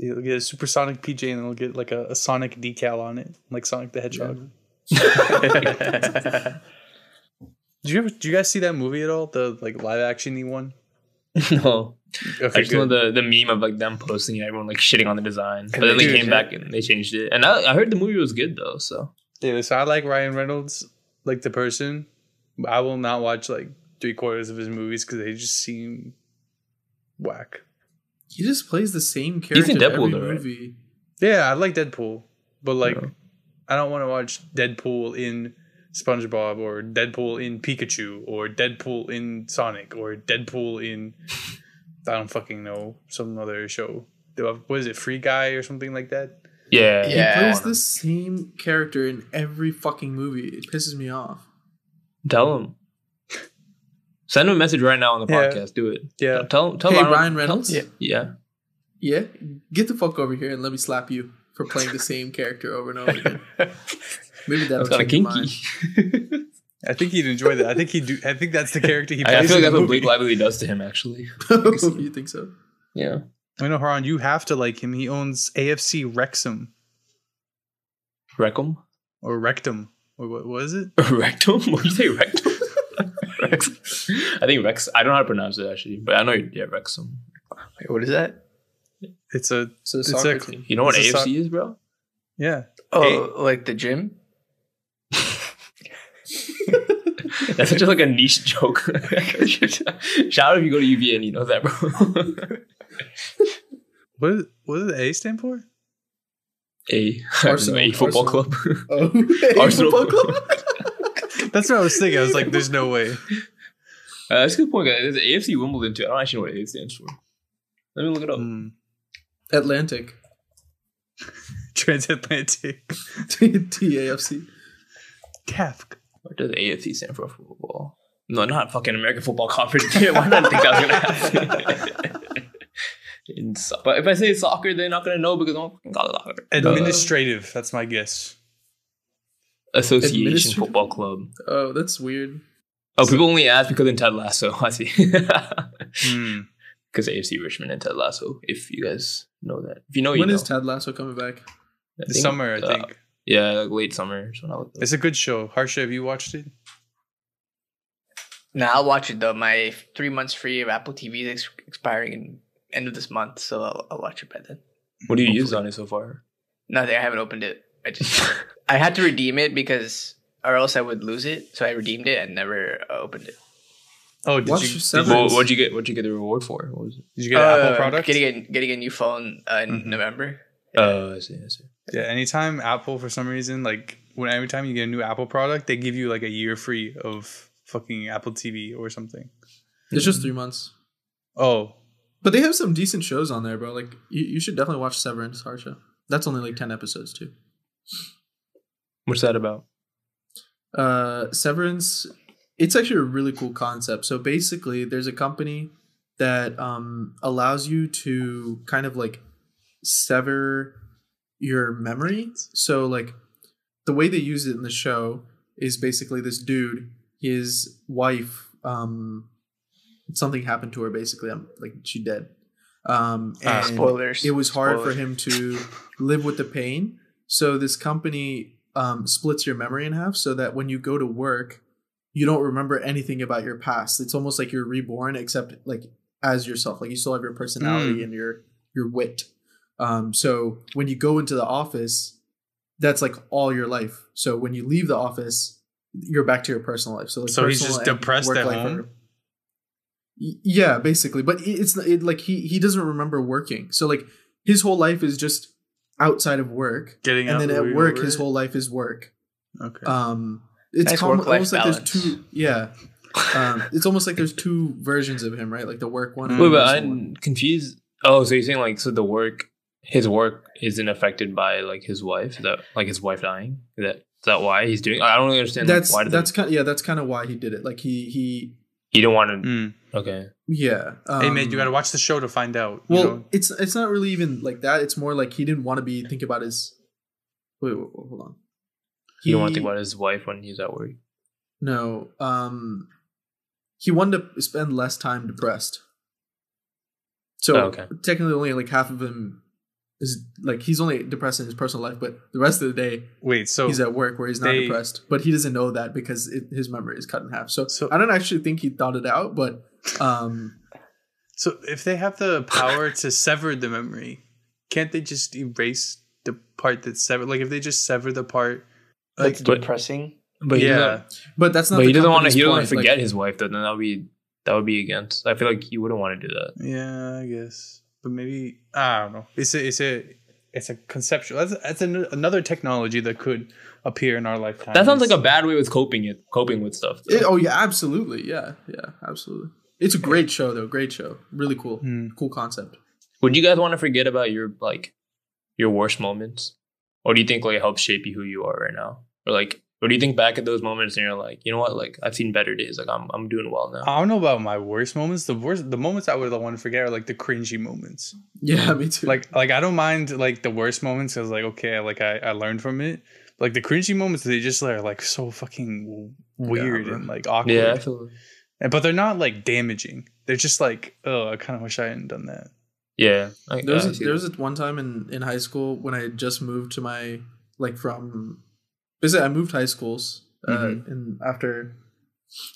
[SPEAKER 3] He'll get a supersonic PJ and he'll get like a, a Sonic decal on it, like Sonic the Hedgehog. Did you ever? Did you guys see that movie at all? The like live actiony one?
[SPEAKER 2] no.
[SPEAKER 3] Okay,
[SPEAKER 2] I just know the, the meme of like them posting it, everyone like shitting on the design. But then
[SPEAKER 3] they
[SPEAKER 2] they came
[SPEAKER 3] yeah.
[SPEAKER 2] back and they changed it. And I, I heard the movie was good though, so
[SPEAKER 3] Yeah, so I like Ryan Reynolds, like the person. I will not watch like three quarters of his movies because they just seem whack.
[SPEAKER 1] He just plays the same character
[SPEAKER 2] He's
[SPEAKER 1] character
[SPEAKER 2] in
[SPEAKER 1] every
[SPEAKER 2] Deadpool though, right?
[SPEAKER 1] movie.
[SPEAKER 3] Yeah, I like Deadpool, but like
[SPEAKER 2] Yeah.
[SPEAKER 3] I don't want to watch Deadpool in SpongeBob or Deadpool in Pikachu or Deadpool in Sonic or Deadpool in I don't fucking know some other show. The- What is it, Free Guy or something like that?
[SPEAKER 2] yeah.
[SPEAKER 4] Yeah.
[SPEAKER 1] He plays the same character in every fucking movie. It pisses me off.
[SPEAKER 2] Tell him. Send him a message right now on the
[SPEAKER 3] Yeah.
[SPEAKER 2] podcast. Do it.
[SPEAKER 3] Yeah,
[SPEAKER 2] Tell tell
[SPEAKER 1] Hey,
[SPEAKER 2] Ryan,
[SPEAKER 1] Ryan Reynolds?
[SPEAKER 2] Yeah. Yeah.
[SPEAKER 1] Yeah, get the fuck over here and let me slap you for playing the same character over and over again. Maybe that'll
[SPEAKER 2] That's kind of kinky.
[SPEAKER 3] I think he'd enjoy that. I think he do. I think that's the character he
[SPEAKER 2] Plays I
[SPEAKER 3] plays.
[SPEAKER 2] feel like
[SPEAKER 3] in
[SPEAKER 2] that's
[SPEAKER 3] the
[SPEAKER 2] what Blake
[SPEAKER 3] movie.
[SPEAKER 2] Lively does to him. Actually.
[SPEAKER 1] you think so?
[SPEAKER 2] Yeah.
[SPEAKER 3] I know, Haran. You have to like him. He owns AFC Wrexham
[SPEAKER 2] Rectum.
[SPEAKER 3] or Rectum or what was it?
[SPEAKER 2] Rectum? What did you say? Rectum. Rex. I think Rex. I don't know how to pronounce it actually, but I know yeah Rexum.
[SPEAKER 4] Wait, what is that?
[SPEAKER 3] It's a
[SPEAKER 1] It's a
[SPEAKER 3] It's a-
[SPEAKER 1] team.
[SPEAKER 2] You know what
[SPEAKER 3] It's a
[SPEAKER 2] AFC
[SPEAKER 3] soc-
[SPEAKER 2] is, bro?
[SPEAKER 3] yeah.
[SPEAKER 4] Oh, like the gym?
[SPEAKER 2] That's such a, like a niche joke. Shout out if you go to UVA and you know that, bro.
[SPEAKER 3] What is what does the A stand for?
[SPEAKER 2] a,
[SPEAKER 1] Arsenal-
[SPEAKER 2] a football
[SPEAKER 1] Arsenal.
[SPEAKER 2] club.
[SPEAKER 1] Oh,
[SPEAKER 2] Arsenal.
[SPEAKER 1] football club?
[SPEAKER 3] That's what I was thinking. I was like, "There's no way."
[SPEAKER 2] Uh, that's a good point, guys. There's AFC Wimbledon too. I don't actually know what A stands for. Let me look it up.
[SPEAKER 3] Hmm.
[SPEAKER 1] Atlantic.
[SPEAKER 3] Transatlantic.
[SPEAKER 1] TAFC.
[SPEAKER 3] Tafk.
[SPEAKER 2] What does AFC stand for? Football? No, not fucking American Football Conference. Why not think that was gonna happen? In so- but if I say soccer, they're not gonna know because I'm fucking got soccer. Uh,
[SPEAKER 3] Administrative. That's my guess.
[SPEAKER 2] Association
[SPEAKER 1] Administrative?
[SPEAKER 2] Football Club.
[SPEAKER 1] Oh, that's weird.
[SPEAKER 2] Oh, people only ask because in Ted Lasso. I see.
[SPEAKER 3] Hmm.
[SPEAKER 2] Because AFC Richmond and Ted Lasso. If you guys know that, if you know, you
[SPEAKER 1] When
[SPEAKER 2] know.
[SPEAKER 1] is Ted Lasso coming back?
[SPEAKER 2] I
[SPEAKER 3] The
[SPEAKER 2] think,
[SPEAKER 3] summer, I
[SPEAKER 2] uh,
[SPEAKER 3] think.
[SPEAKER 2] yeah, like late summer. is when I looked.
[SPEAKER 3] It's a good show. Harsha, have you watched it?
[SPEAKER 4] Nah, I'll watch it though. My three months free of Apple TV is ex- expiring in end of this month, so I'll, I'll watch it by then.
[SPEAKER 2] What do you use on it so far?
[SPEAKER 4] Nothing. I haven't opened it. I just I had to redeem it because or else I would lose it. So I redeemed it and never uh, opened it.
[SPEAKER 3] Oh, did
[SPEAKER 1] Watch
[SPEAKER 3] you, did,
[SPEAKER 2] Well, what'd you get? What'd you get the reward for? What was it?
[SPEAKER 3] did you get an
[SPEAKER 4] Uh,
[SPEAKER 3] Apple product?
[SPEAKER 4] Getting a getting a new phone uh, in
[SPEAKER 3] Mhm.
[SPEAKER 4] November.
[SPEAKER 2] Oh, I see. I see.
[SPEAKER 3] Yeah, anytime Apple for some reason like when every time you get a new Apple product, they give you like a year free of fucking Apple TV or something.
[SPEAKER 1] It's just three months.
[SPEAKER 3] Oh,
[SPEAKER 1] But they have some decent shows on there, bro. Like you, you should definitely watch Severance, Harsha. That's only like ten episodes too.
[SPEAKER 2] What's that about?
[SPEAKER 1] uh severance it's actually a really cool concept so basically there's a company that um allows you to kind of like sever your memory so like the way they use it in the show is basically this dude his wife um something happened to her basically um, like she dead um
[SPEAKER 3] Ah,
[SPEAKER 1] and
[SPEAKER 4] Spoilers.
[SPEAKER 1] it was hard for him to live with the pain. So this company um, splits your memory in half so that when you go to work, you don't remember anything about your past. It's almost like you're reborn, except like as yourself. Like you still have your personality and your your wit. Um, so when you go into the office, that's like all your life. So when you leave the office, you're back to your personal life. So like
[SPEAKER 3] So he's just depressed at home?
[SPEAKER 1] are- Yeah, basically. But it's it, like he he doesn't remember working. So like his whole life is just outside of work,
[SPEAKER 3] Getting
[SPEAKER 1] and
[SPEAKER 3] out
[SPEAKER 1] then at
[SPEAKER 3] way
[SPEAKER 1] work his whole life is work.
[SPEAKER 3] Okay.
[SPEAKER 1] Um, it's
[SPEAKER 4] Nice
[SPEAKER 1] com-
[SPEAKER 4] work-life
[SPEAKER 1] almost like there's two. Yeah, um, it's almost like there's two versions of him, right? Like the work one.
[SPEAKER 3] Wait,
[SPEAKER 2] but. I'm confused. Oh, so you're saying like so the work, his work isn't affected by like his wife? Is that like his wife dying? Is that is that why he's doing? I don't really understand. like,
[SPEAKER 1] That's
[SPEAKER 2] why did
[SPEAKER 1] that's kind of yeah. That's kind of why he did it. Like he he
[SPEAKER 2] he don't want to.
[SPEAKER 3] Mm.
[SPEAKER 2] Okay,
[SPEAKER 1] yeah. Um,
[SPEAKER 3] hey, man, you gotta watch the show to find out. you
[SPEAKER 1] Well,
[SPEAKER 3] know?
[SPEAKER 1] it's it's not really even like that. It's more like he didn't want to be think about his. Wait, wait, wait, hold on.
[SPEAKER 2] he don't want to think about his wife when he's at work.
[SPEAKER 1] No, um, he wanted to spend less time depressed. So
[SPEAKER 2] Oh, okay.
[SPEAKER 1] technically, only like half of him is like he's only depressed in his personal life, but the rest of the day
[SPEAKER 3] Wait, so
[SPEAKER 1] he's at work where he's not
[SPEAKER 3] they-
[SPEAKER 1] depressed. But he doesn't know that because it, his memory is cut in half. So,
[SPEAKER 3] So-
[SPEAKER 1] I don't actually think he thought it out, but um,
[SPEAKER 3] so if they have the power to sever the memory, can't they just erase the part that's severed? Like if they just sever the part, like
[SPEAKER 4] That's depressing.
[SPEAKER 2] But
[SPEAKER 3] yeah,
[SPEAKER 2] doesn't,
[SPEAKER 1] but that's not.
[SPEAKER 2] but
[SPEAKER 1] the
[SPEAKER 2] he doesn't want to. He doesn't want
[SPEAKER 1] point.
[SPEAKER 2] to
[SPEAKER 1] Like,
[SPEAKER 2] forget his wife though. Then that would be that would be against. I feel like he wouldn't want to do that.
[SPEAKER 3] yeah, I guess. But maybe I don't know. It's a it's a it's a conceptual. That's that's an, another technology that could appear in our lifetime.
[SPEAKER 2] That sounds like a bad way with coping it, coping with stuff.
[SPEAKER 1] It- oh yeah, absolutely. Yeah, yeah, absolutely. It's a great show though. Great show. Really cool.
[SPEAKER 3] Hmm.
[SPEAKER 1] Cool concept.
[SPEAKER 2] Would you guys want to forget about your like your worst moments, or do you think like it helps shape you who you are right now, or like, or do you think back at those moments and you're like, you know what, like I've seen better days, like I'm I'm doing well now.
[SPEAKER 3] I don't know about my worst moments. The worst, the moments I would want to forget are like the cringy moments.
[SPEAKER 1] Yeah, me too.
[SPEAKER 3] Like, like I don't mind like the worst moments because like okay, like I, I learned from it. Like the cringy moments, they just are like so fucking weird
[SPEAKER 1] bro.
[SPEAKER 3] and like awkward.
[SPEAKER 2] yeah, I feel,
[SPEAKER 3] And- but they're not like damaging. They're just like, oh, I kind of wish I hadn't done that.
[SPEAKER 2] yeah. I,
[SPEAKER 1] there was
[SPEAKER 2] I
[SPEAKER 1] a,
[SPEAKER 2] see
[SPEAKER 1] there was a one time in in high school when I had just moved to my like from basically I moved high schools uh,
[SPEAKER 2] Mhm.
[SPEAKER 1] and after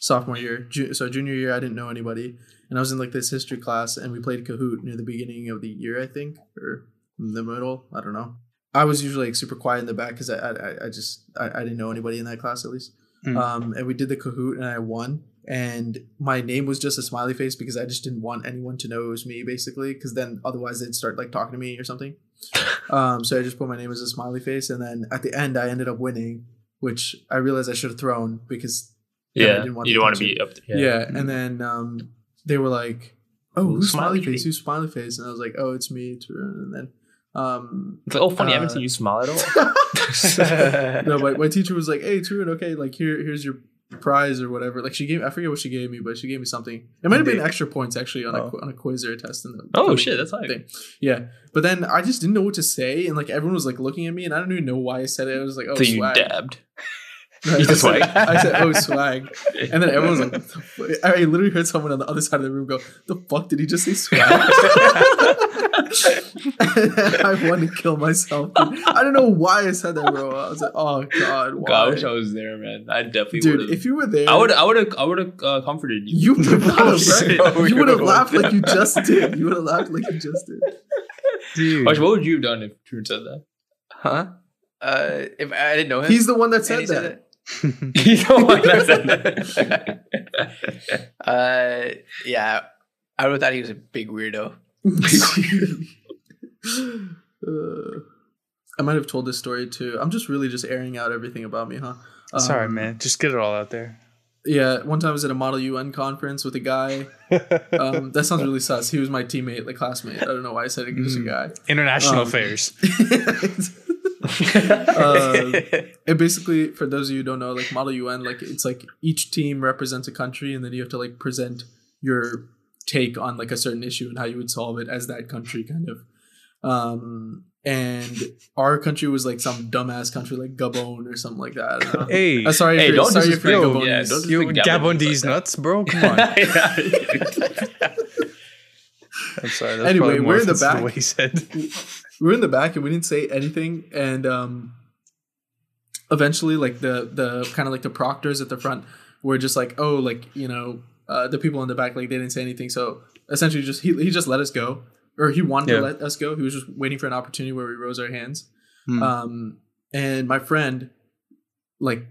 [SPEAKER 1] sophomore year ju- so junior year I didn't know anybody and I was in like this history class and we played Kahoot near the beginning of the year I think or in the middle I don't know I was usually like super quiet in the back because I, I I just I, I didn't know anybody in that class at least
[SPEAKER 3] Mm.
[SPEAKER 1] um and we did the Kahoot and I won and my name was just a smiley face because I just didn't want anyone to know it was me basically because then otherwise they'd start like talking to me or something um so I just put my name as a smiley face and then at the end I ended up winning which I realized I should have thrown because yeah, I didn't want
[SPEAKER 2] you don't want to be up. There.
[SPEAKER 1] yeah, and then um they were like oh
[SPEAKER 2] Who's
[SPEAKER 1] who's smiley
[SPEAKER 2] Smiley
[SPEAKER 1] face who's smiley face and I was like oh it's me and then um
[SPEAKER 2] It's like, oh, funny. I haven't
[SPEAKER 1] Uh,
[SPEAKER 2] seen you smile at all.
[SPEAKER 1] no, my, my teacher was like, "Hey, Tarun, okay, like here, here's your prize or whatever." Like she gave, I forget what she gave me, but she gave me something. It might have been extra points actually on a
[SPEAKER 3] Oh.
[SPEAKER 1] qu- on a quiz or a test. In the
[SPEAKER 2] Oh, shit, that's hype.
[SPEAKER 1] thing. Yeah, but then I just didn't know what to say, and like everyone was like looking at me, and I don't even know why I said it. I was like, "Oh,
[SPEAKER 2] so you
[SPEAKER 1] swag."
[SPEAKER 2] dabbed.
[SPEAKER 1] I
[SPEAKER 2] You
[SPEAKER 1] said-? I said, "Oh, swag," and then everyone was like, the? I literally heard someone on the other side of the room go, "The fuck did he just say swag?" I want to kill myself. dude. I don't know why I said that, bro. I was like, "Oh God, why?"
[SPEAKER 2] God, I wish I was there, man. I definitely
[SPEAKER 1] Dude,
[SPEAKER 2] would.
[SPEAKER 1] if you were there,
[SPEAKER 2] I would, I would have, I would have uh, comforted you.
[SPEAKER 1] You would have
[SPEAKER 2] Oh,
[SPEAKER 1] laughed, right? You would have laughed like you just did. You would have laughed like you just did.
[SPEAKER 3] Dude.
[SPEAKER 2] Watch, what would you have done if True said that?
[SPEAKER 4] Huh? Uh, if I didn't know him,
[SPEAKER 1] He's the one that said
[SPEAKER 4] he
[SPEAKER 1] that.
[SPEAKER 2] He's the one that said that.
[SPEAKER 4] Uh, yeah, I would have thought he was a big weirdo.
[SPEAKER 1] Uh, I might have told this story too. I'm just really just airing out everything about me, huh?
[SPEAKER 3] Sorry,
[SPEAKER 1] Um,
[SPEAKER 3] man. Just get it all out there.
[SPEAKER 1] Yeah, one time I was at a Model UN conference with a guy. Um, that sounds really sus. He was my teammate, like classmate. I don't know why I said it. Just a
[SPEAKER 3] Mm.
[SPEAKER 1] guy.
[SPEAKER 3] International
[SPEAKER 1] um,
[SPEAKER 3] affairs.
[SPEAKER 1] Uh, and basically, for those of you who don't know, like Model UN, like it's like each team represents a country, and then you have to like present your take on like a certain issue and how you would solve it as that country, kind of. Um, and our country was like some dumbass country like Gabon or something like that. I don't know.
[SPEAKER 3] Hey,
[SPEAKER 1] Uh, sorry,
[SPEAKER 2] Hey,
[SPEAKER 1] if you're,
[SPEAKER 2] don't
[SPEAKER 1] sorry if you're Gabonese.
[SPEAKER 2] yeah, don't
[SPEAKER 3] you
[SPEAKER 2] Gabon
[SPEAKER 3] Gabon
[SPEAKER 2] like
[SPEAKER 3] these nuts, bro. Come on. I'm sorry. That's
[SPEAKER 1] Anyway, we're in the back.
[SPEAKER 3] The way he said.
[SPEAKER 1] we're in the back and we didn't say anything and um eventually like the the kind of like the proctors at the front were just like oh like you know uh the people in the back like they didn't say anything so essentially just he, he just let us go or he wanted
[SPEAKER 3] Yeah.
[SPEAKER 1] to let us go he was just waiting for an opportunity where we rose our hands
[SPEAKER 3] Hmm.
[SPEAKER 1] um and my friend like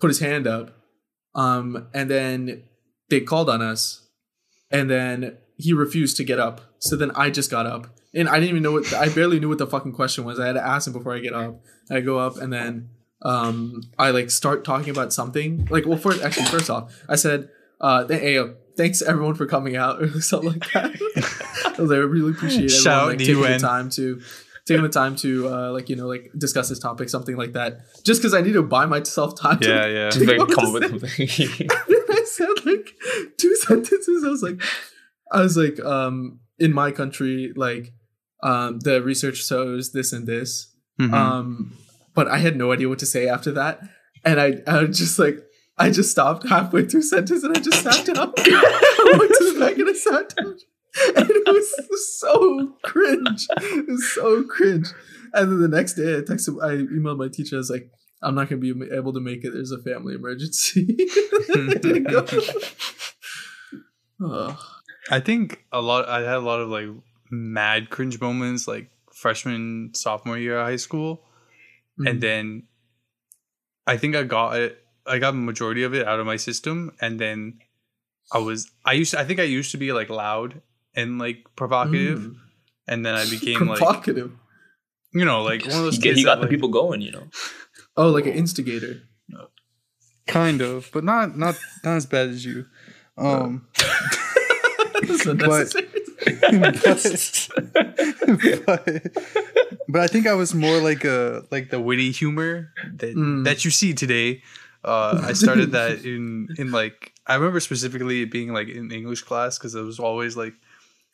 [SPEAKER 1] put his hand up um and then they called on us and then he refused to get up. So then I just got up, and I didn't even know what I barely knew what the fucking question was. I had to ask him before I get up. I go up, and then um, I like start talking about something. Like, well, first actually, first off, I said, uh, th- hey, uh, thanks everyone for coming out or something like that. I like, really appreciate
[SPEAKER 3] Shout
[SPEAKER 1] everyone
[SPEAKER 3] out
[SPEAKER 1] like
[SPEAKER 3] to
[SPEAKER 1] taking the time to taking the time to uh, like you know like discuss this topic, something like that. Just because I need to buy myself time. to
[SPEAKER 3] Yeah, yeah.
[SPEAKER 2] Just like come up with something.
[SPEAKER 1] I said like two sentences. I was like, I was like, um, in my country, like, um, the research shows this and this.
[SPEAKER 3] Mhm.
[SPEAKER 1] Um, but I had no idea what to say after that, and I, I was just like, I just stopped halfway through sentence, and I just sat down. I went to the back and I sat down, and it was so cringe. It was so cringe. And then the next day, I texted, I emailed my teacher. I was like, I'm not gonna be able to make it. There's a family emergency. I didn't go. Ugh.
[SPEAKER 3] I think a lot. I had a lot of like mad cringe moments, like freshman, sophomore year of high school,
[SPEAKER 1] Mm-hmm.
[SPEAKER 3] and then I think I got it. I got a majority of it out of my system, and then I was. I used. To, I think I used to be like loud and like provocative,
[SPEAKER 1] Mm.
[SPEAKER 3] and then I became like
[SPEAKER 1] provocative.
[SPEAKER 3] you know like one of those
[SPEAKER 2] he,
[SPEAKER 3] kids
[SPEAKER 2] he got
[SPEAKER 3] that,
[SPEAKER 2] the
[SPEAKER 3] like,
[SPEAKER 2] people going, you know.
[SPEAKER 1] Oh, like an instigator.
[SPEAKER 3] kind of, but not not not as bad as you. Um,
[SPEAKER 1] That's unnecessary.
[SPEAKER 3] but, but I think I was more like a like the witty humor that
[SPEAKER 1] Mm.
[SPEAKER 3] that you see today. Uh, I started that in in like I remember specifically it being like in English class because it was always like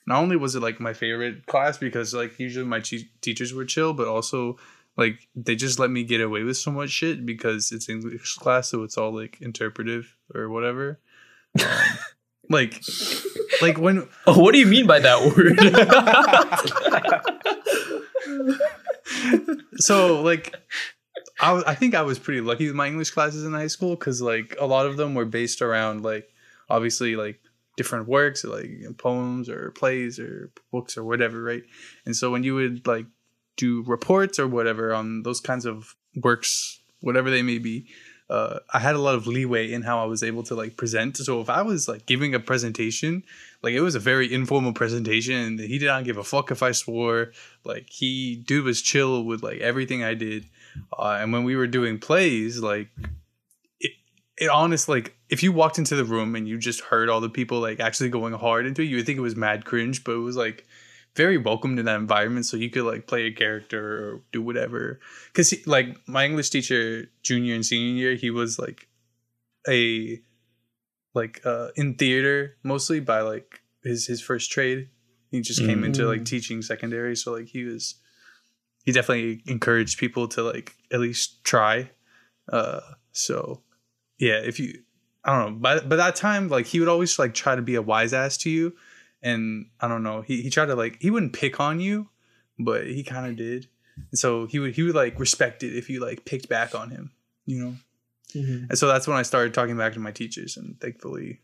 [SPEAKER 3] not only was it like my favorite class because like usually my che- teachers were chill, but also like they just let me get away with so much shit because it's English class, so it's all like interpretive or whatever. Um, like like when
[SPEAKER 2] Oh, what do you mean by that word?
[SPEAKER 3] so like I, I think i was pretty lucky with my english classes in high school because like a lot of them were based around like obviously like different works like poems or plays or books or whatever right and so when you would like do reports or whatever on those kinds of works whatever they may be uh, I had a lot of leeway in how I was able to like present. So if I was like giving a presentation, like it was a very informal presentation, and he did not give a fuck if I swore. Like he dude was chill with like everything I did. Uh, and when we were doing plays, like it, it honest like if you walked into the room and you just heard all the people like actually going hard into it, you would think it was mad cringe, but it was like very welcomed in that environment so you could like play a character or do whatever. Because like my english teacher junior and senior year he was like a like uh in theater mostly by like his his first trade. He just came into like teaching secondary so like he was he definitely encouraged people to like at least try. Uh so yeah if you i don't know by, by that time like he would always like try to be a wise ass to you. And i don't know he, he tried to like he wouldn't pick on you but he kind of did. And so he would he would like respect it if you like picked back on him you know? And so that's when i started talking back to my teachers and thankfully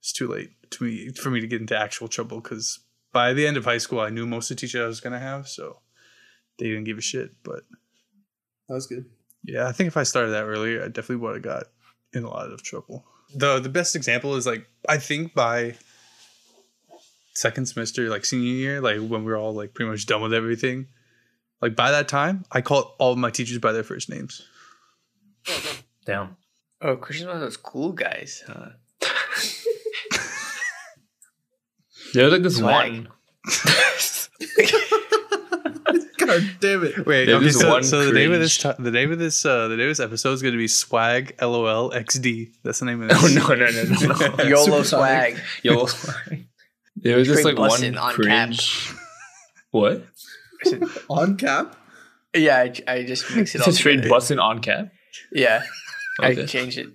[SPEAKER 3] it's too late to me for me to get into actual trouble because by the end of high school i knew most of the teachers i was going to have so they didn't give a shit but
[SPEAKER 1] That was good.
[SPEAKER 3] yeah, I think if I started that earlier, I definitely would have got in a lot of trouble. The the best example is like I think by second semester, like senior year, like when we were all like pretty much done with everything, like by that time, I called all of my teachers by their first names.
[SPEAKER 2] Damn.
[SPEAKER 4] Oh, Christian's one of those cool guys. Huh?
[SPEAKER 2] There's like this
[SPEAKER 4] Swag.
[SPEAKER 2] one.
[SPEAKER 1] God damn it.
[SPEAKER 3] Wait,
[SPEAKER 2] There
[SPEAKER 3] okay, so,
[SPEAKER 2] one
[SPEAKER 3] so the name of this
[SPEAKER 2] cringe.
[SPEAKER 3] ti- the name of this uh the name of this episode is gonna be Swag LOL XD. That's the name of this.
[SPEAKER 2] Oh no no no no no.
[SPEAKER 4] YOLO
[SPEAKER 1] Supersonic.
[SPEAKER 4] swag.
[SPEAKER 2] Yo, there was just like one
[SPEAKER 4] on
[SPEAKER 2] cringe. What?
[SPEAKER 1] On cap?
[SPEAKER 4] Yeah, I, I just mix it
[SPEAKER 2] It's
[SPEAKER 4] all
[SPEAKER 2] a straight
[SPEAKER 4] together.
[SPEAKER 2] busting on cap.
[SPEAKER 4] Yeah, I
[SPEAKER 2] Okay.
[SPEAKER 4] changed it.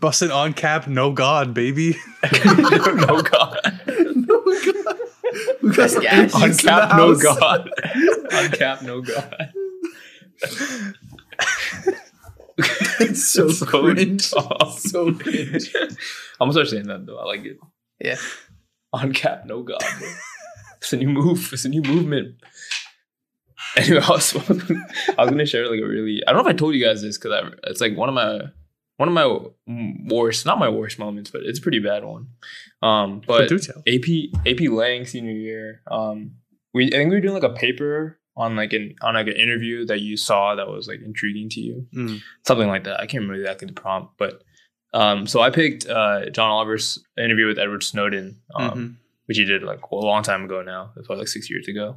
[SPEAKER 3] Busting on cap, no god, baby.
[SPEAKER 2] no god.
[SPEAKER 1] No God. We got
[SPEAKER 4] That's
[SPEAKER 1] some
[SPEAKER 4] gas.
[SPEAKER 1] atheists
[SPEAKER 2] On
[SPEAKER 1] in
[SPEAKER 2] cap, no god. on cap, no god.
[SPEAKER 1] It's so,
[SPEAKER 2] So
[SPEAKER 1] cringe. So cringe.
[SPEAKER 2] I'm gonna start saying that though. I like it.
[SPEAKER 4] Yeah.
[SPEAKER 2] On cap, no god. It's a new move. It's a new movement. Anyway, I was, I was gonna share like a really. I don't know if I told you guys this because I it's like one of my one of my worst, not my worst moments, but it's a pretty bad one. Um, but
[SPEAKER 3] do tell.
[SPEAKER 2] AP AP Lang senior year, um, we I think we were doing like a paper on like an on like an interview that you saw that was like intriguing to you,
[SPEAKER 3] Mm.
[SPEAKER 2] something like that. I can't remember exactly the prompt, but um, so I picked uh John Oliver's interview with Edward Snowden, um,
[SPEAKER 3] Mhm.
[SPEAKER 2] which he did like a long time ago now. It was like six years ago.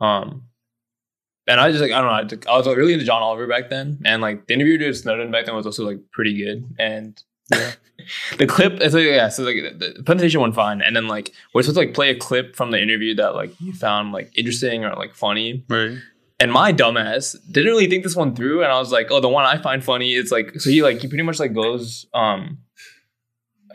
[SPEAKER 2] Um, and I just like I don't know. I, was like, really into John Oliver back then, and like the interview with Snowden back then was also like pretty good. And
[SPEAKER 3] Yeah.
[SPEAKER 2] the clip, so yeah, so like the, the presentation went fine, and then like we're supposed to like play a clip from the interview that like you found like interesting or like funny,
[SPEAKER 3] Right.
[SPEAKER 2] and my dumbass didn't really think this one through, and I was like, oh, the one I find funny is like, so he like he pretty much like goes, um,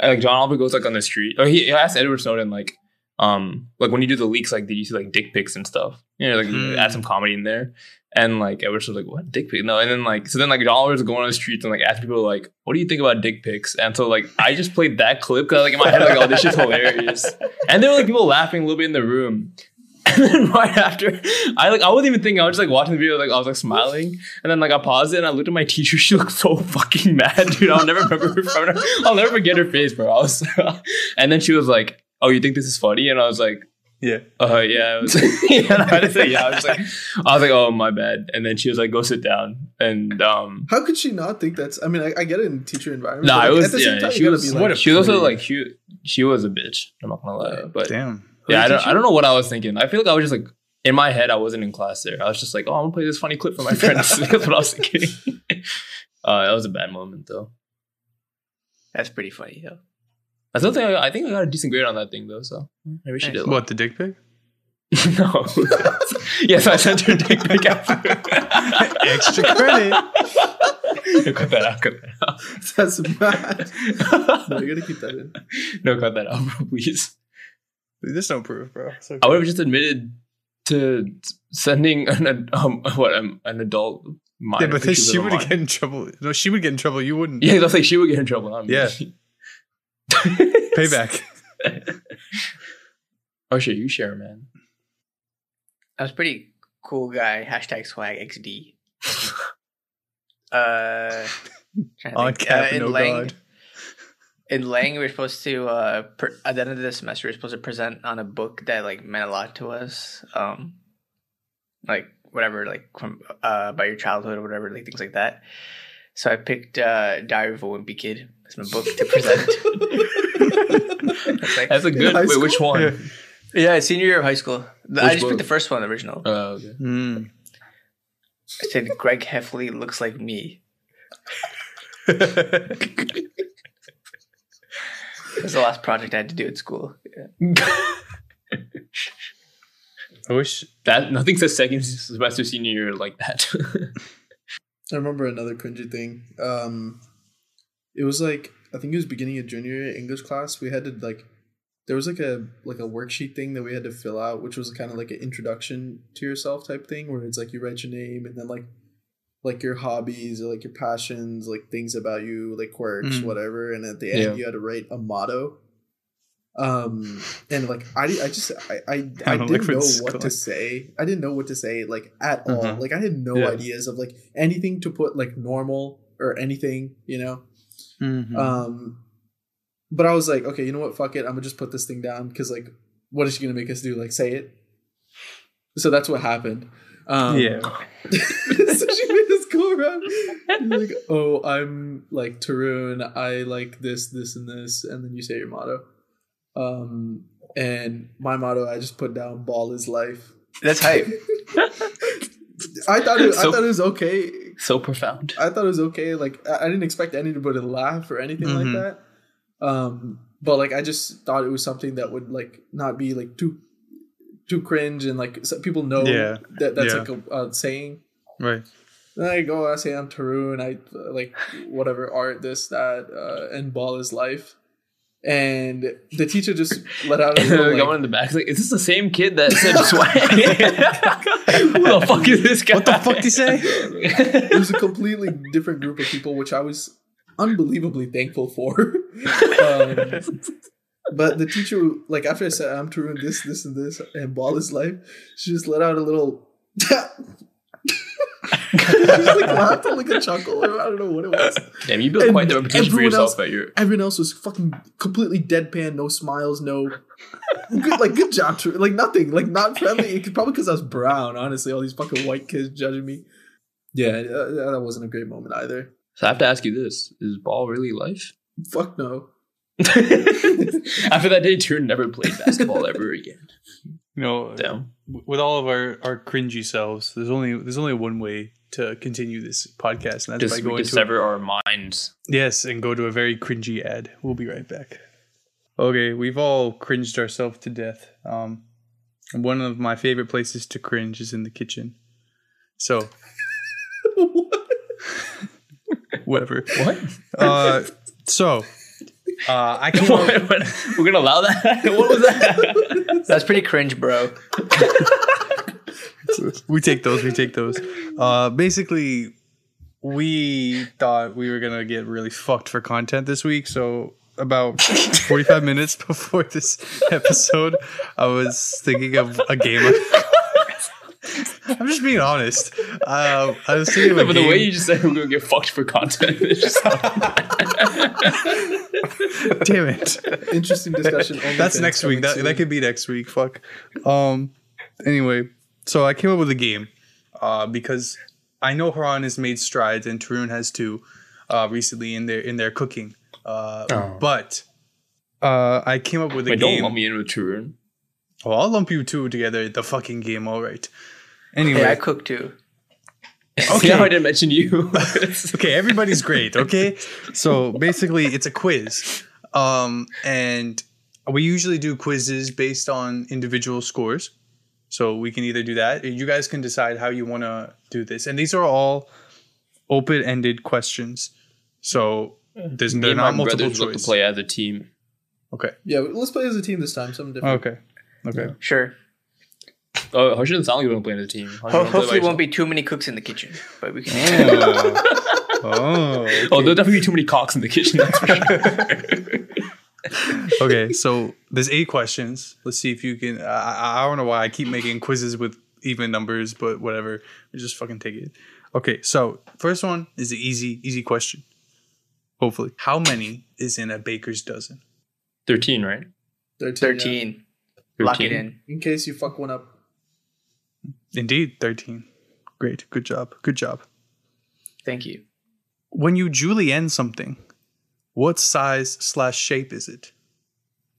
[SPEAKER 2] like John Oliver goes like on the street, or he, he asked Edward Snowden like, um, like when you do the leaks, like did you see like dick pics and stuff? You know, like
[SPEAKER 3] Hmm.
[SPEAKER 2] add some comedy in there, and like Edward was like, what dick pic? No, and then like so then like Oliver's going on the streets and like ask people like, what do you think about dick pics? And so like I just played that clip because like in my head like, oh, this is hilarious, and there were like people laughing a little bit in the room. And then right after, I like I wasn't even thinking. I was just like watching the video, like I was like smiling, and then like I paused it and I looked at my teacher. She looked so fucking mad, dude. I'll never remember her from her. I'll never forget her face, bro. I was, and then she was like, "Oh, you think this is funny?" And I was like,
[SPEAKER 3] Yeah.
[SPEAKER 2] "Uh, yeah." I was, yeah, and I had to say, "Yeah." I was like, I was like, "Oh, my bad." And then she was like, "Go sit down." And um,
[SPEAKER 1] How could she not think that's? I mean, I, I get it in teacher environment.
[SPEAKER 2] nah,
[SPEAKER 1] but,
[SPEAKER 2] it was
[SPEAKER 1] at the same
[SPEAKER 2] yeah.
[SPEAKER 1] time,
[SPEAKER 2] She was
[SPEAKER 1] be like,
[SPEAKER 2] she was also like she she was a bitch. I'm not gonna lie, but
[SPEAKER 3] Damn.
[SPEAKER 2] yeah, I don't I don't know what I was thinking. I feel like I was just like in my head. I wasn't in class there. I was just like, "Oh, I'm gonna play this funny clip for my friends." That's what I was thinking. uh, that was a bad moment though.
[SPEAKER 4] That's pretty funny though.
[SPEAKER 2] I still think I, I think I got a decent grade on that thing though. So maybe she
[SPEAKER 4] Nice.
[SPEAKER 2] did.
[SPEAKER 3] What the dick pic?
[SPEAKER 2] no. yes, I sent her a dick pic after.
[SPEAKER 3] Extra credit.
[SPEAKER 2] cut that out. Cut that out.
[SPEAKER 1] That's bad. No, you gotta keep that in.
[SPEAKER 2] no, cut that out, bro, please.
[SPEAKER 3] There's no proof, bro. Okay.
[SPEAKER 2] I would have just admitted to sending an um what um, an adult. Minor
[SPEAKER 3] Yeah, but then she would
[SPEAKER 2] minor.
[SPEAKER 3] get in trouble. No, she would get in trouble. You wouldn't.
[SPEAKER 2] Yeah, that's like she would get in trouble. Not me.
[SPEAKER 3] Yeah. Payback.
[SPEAKER 2] oh shit, you share, man.
[SPEAKER 4] I was pretty cool guy. Hashtag swag XD. Uh,
[SPEAKER 3] On cap,
[SPEAKER 4] Uh, in
[SPEAKER 3] no
[SPEAKER 4] Lang,
[SPEAKER 3] God.
[SPEAKER 4] in Lang, we were supposed to uh, per- at the end of the semester, we are supposed to present on a book that like meant a lot to us. Um, like whatever, like from uh, about your childhood or whatever, like things like that. So I picked uh, Diary of a Wimpy Kid as my book to present. Like-
[SPEAKER 2] That's a good.
[SPEAKER 1] high
[SPEAKER 2] Wait, which one?
[SPEAKER 4] yeah, senior year of high school. The- I just
[SPEAKER 2] book?
[SPEAKER 4] picked the first one, the original.
[SPEAKER 2] Oh, okay.
[SPEAKER 3] Mm.
[SPEAKER 4] I said Greg Heffley looks like me. That's the last project I had to do at school. Yeah.
[SPEAKER 3] I wish.
[SPEAKER 2] that nothing says second semester senior year like that.
[SPEAKER 1] I remember another cringy thing. Um, it was like I think it was beginning of junior year English class. We had to like there was like a like a worksheet thing that we had to fill out, which was kind of like an introduction to yourself type thing, where it's like you write your name and then like like your hobbies or like your passions, like things about you, like quirks,
[SPEAKER 3] Mhm.
[SPEAKER 1] whatever. And at the end,
[SPEAKER 2] Yeah.
[SPEAKER 1] you had to write a motto. Um, and like I, I just I I, I didn't know what to say. I didn't know what to say like at all.
[SPEAKER 3] Uh-huh.
[SPEAKER 1] Like I had no
[SPEAKER 3] Yeah.
[SPEAKER 1] ideas of like anything to put like normal or anything, you know.
[SPEAKER 3] Mhm.
[SPEAKER 1] Um, but I was like, okay, you know what? Fuck it. I'm gonna just put this thing down because like, what is she gonna make us do? Like, say it. So that's what happened. Um,
[SPEAKER 3] yeah.
[SPEAKER 1] so she made us go around like, oh, I'm like Tarun. I like this, this, and this, and then you say your motto. Um, and my motto, I just put down: "Ball is life."
[SPEAKER 4] That's hype.
[SPEAKER 1] I thought it,
[SPEAKER 2] So-
[SPEAKER 1] I thought it was okay.
[SPEAKER 2] so profound.
[SPEAKER 1] I thought it was okay. Like I, I didn't expect anybody to laugh or anything
[SPEAKER 3] Mhm.
[SPEAKER 1] like that. Um, but like I just thought it was something that would like not be like too too cringe and like so people know
[SPEAKER 3] Yeah.
[SPEAKER 1] that that's
[SPEAKER 3] Yeah.
[SPEAKER 1] like a, a saying.
[SPEAKER 3] Right.
[SPEAKER 1] And I go, I say I'm Taru, and I like whatever art this that uh, and ball is life. And the teacher just let out a little,
[SPEAKER 2] the
[SPEAKER 1] like,
[SPEAKER 2] guy in the back is like, is this the same kid that said swag? Who the fuck is this guy?
[SPEAKER 3] What the fuck did he say?
[SPEAKER 1] it was a completely different group of people, which I was unbelievably thankful for. um, but the teacher, like after I said I'm Tarun, this, this, and this, and ball is life, she just let out a little. He just like laughed like a chuckle. I don't know what it was.
[SPEAKER 2] Damn, you built
[SPEAKER 1] And
[SPEAKER 2] quite the reputation for
[SPEAKER 1] everyone
[SPEAKER 2] yourself
[SPEAKER 1] else-
[SPEAKER 2] at your.
[SPEAKER 1] Everyone else was fucking completely deadpan, no smiles, no. Good, like good job, Tr- like nothing, like not friendly. It could, probably because I was brown. Honestly, all these fucking white kids judging me. Yeah, uh, that wasn't a great moment either.
[SPEAKER 2] So I have to ask you this: Is ball really life?
[SPEAKER 1] Fuck no.
[SPEAKER 2] After that day, Tarun never played basketball ever again.
[SPEAKER 3] You know,
[SPEAKER 2] Damn.
[SPEAKER 3] with all of our our cringy selves, there's only there's only one way to continue this podcast, and that's
[SPEAKER 2] Just
[SPEAKER 3] by going to
[SPEAKER 2] sever our minds.
[SPEAKER 3] yes, and go to a very cringy ad. We'll be right back. Okay, we've all cringed ourselves to death. Um, one of my favorite places to cringe is in the kitchen. So whatever.
[SPEAKER 2] What?
[SPEAKER 3] Uh, so uh, I came
[SPEAKER 2] What?
[SPEAKER 3] up,
[SPEAKER 2] What? We're gonna allow that? What was that?
[SPEAKER 4] That's pretty cringe, bro.
[SPEAKER 3] we take those. We take those. Uh, basically, we thought we were gonna get really fucked for content this week. So about forty-five minutes before this episode, I was thinking of a game. I'm just being honest. Uh, I was thinking of a
[SPEAKER 2] but
[SPEAKER 3] game.
[SPEAKER 2] the way you just said we're gonna get fucked for content, it's
[SPEAKER 3] Damn it.
[SPEAKER 1] Interesting discussion.
[SPEAKER 3] That's next week. That, that could be next week. Fuck. Um. Anyway, so I came up with a game, uh, because I know Haran has made strides and Tarun has too, uh, recently in their in their cooking. Uh,
[SPEAKER 2] Oh.
[SPEAKER 3] but uh, I came up with a
[SPEAKER 2] Wait, don't lump me in with Tarun.
[SPEAKER 3] Well, I'll lump you two together. The fucking game. All right. Anyway.
[SPEAKER 4] Yeah, I cook too.
[SPEAKER 2] Okay. I didn't mention you.
[SPEAKER 3] okay, everybody's great. Okay, so basically, it's a quiz, um, and we usually do quizzes based on individual scores. So we can either do that. You guys can decide how you want to do this, and these are all open-ended questions. So there's
[SPEAKER 2] Me
[SPEAKER 3] they're
[SPEAKER 2] and my
[SPEAKER 3] not multiple
[SPEAKER 2] brothers look to play as a team.
[SPEAKER 3] Okay.
[SPEAKER 1] Yeah, let's play as a team this time. Something different.
[SPEAKER 3] Okay. Okay.
[SPEAKER 4] Sure.
[SPEAKER 2] Oh, Harsh doesn't sound like you want to play as a team.
[SPEAKER 4] Ho-
[SPEAKER 2] wanna play by
[SPEAKER 4] hopefully,
[SPEAKER 2] yourself?
[SPEAKER 4] won't be too many cooks in the kitchen, but we can.
[SPEAKER 3] Oh. oh.
[SPEAKER 2] Oh, there'll definitely be too many cocks in the kitchen. That's for sure.
[SPEAKER 3] okay, so there's eight questions. Let's see if you can. I, I I don't know why I keep making quizzes with even numbers, but whatever. We just fucking take it. Okay, so first one is the easy, easy question. Hopefully, how many is in a baker's dozen?
[SPEAKER 2] Thirteen, right?
[SPEAKER 1] 13. yeah.
[SPEAKER 4] Thirteen. Lock it in.
[SPEAKER 1] In case you fuck one up.
[SPEAKER 3] Indeed, thirteen. Great, good job, good job.
[SPEAKER 4] Thank you.
[SPEAKER 3] When you julienne something, what size slash shape is it?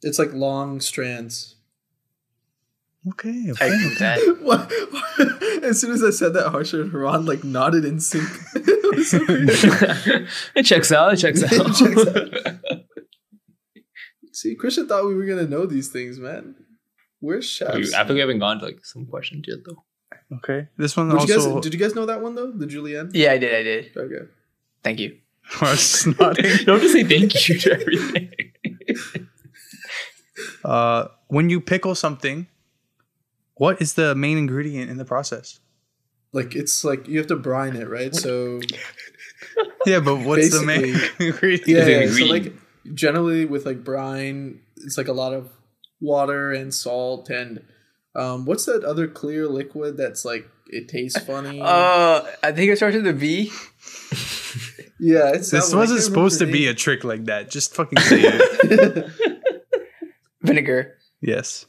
[SPEAKER 1] It's like long strands.
[SPEAKER 3] Okay,
[SPEAKER 4] I
[SPEAKER 3] okay.
[SPEAKER 4] agree with that.
[SPEAKER 1] What? as soon as I said that, Harsha and Haran like nodded in sync. It so
[SPEAKER 2] it checks out. It checks out.
[SPEAKER 1] It checks See, Christian thought we were gonna know these things, man. We're chefs.
[SPEAKER 2] I think we haven't gone to like some questions yet, though.
[SPEAKER 3] okay. This one
[SPEAKER 1] Did you,
[SPEAKER 3] also.
[SPEAKER 1] guys, did you guys know that one though? The Julienne?
[SPEAKER 4] Yeah, I did. I did.
[SPEAKER 1] Okay.
[SPEAKER 4] Thank you.
[SPEAKER 3] Snotting.
[SPEAKER 2] Don't just say thank you to everything.
[SPEAKER 3] Uh, when you pickle something, what is the main ingredient in the process?
[SPEAKER 1] Like it's like you have to brine it, right? So
[SPEAKER 3] Yeah, but what's the main ingredient?
[SPEAKER 1] yeah, yeah, so like generally with like brine, it's like a lot of water and salt and um, what's that other clear liquid that's like it tastes funny?
[SPEAKER 4] Uh, I think it starts with a V.
[SPEAKER 1] yeah, it's
[SPEAKER 3] This wasn't
[SPEAKER 1] can't
[SPEAKER 3] supposed to be a trick like that. Just fucking say it.
[SPEAKER 4] Vinegar.
[SPEAKER 3] yes.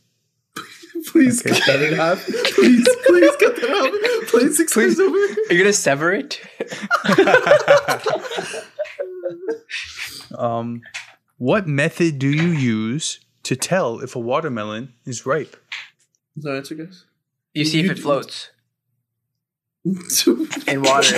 [SPEAKER 1] please
[SPEAKER 3] Okay.
[SPEAKER 1] cut that in half. Please, please cut that out. Please excuse over.
[SPEAKER 4] Are you gonna sever it?
[SPEAKER 3] Um, what method do you use to tell if a watermelon is ripe?
[SPEAKER 1] Is that answer, guys?
[SPEAKER 4] You see if
[SPEAKER 1] You-
[SPEAKER 4] it floats in water.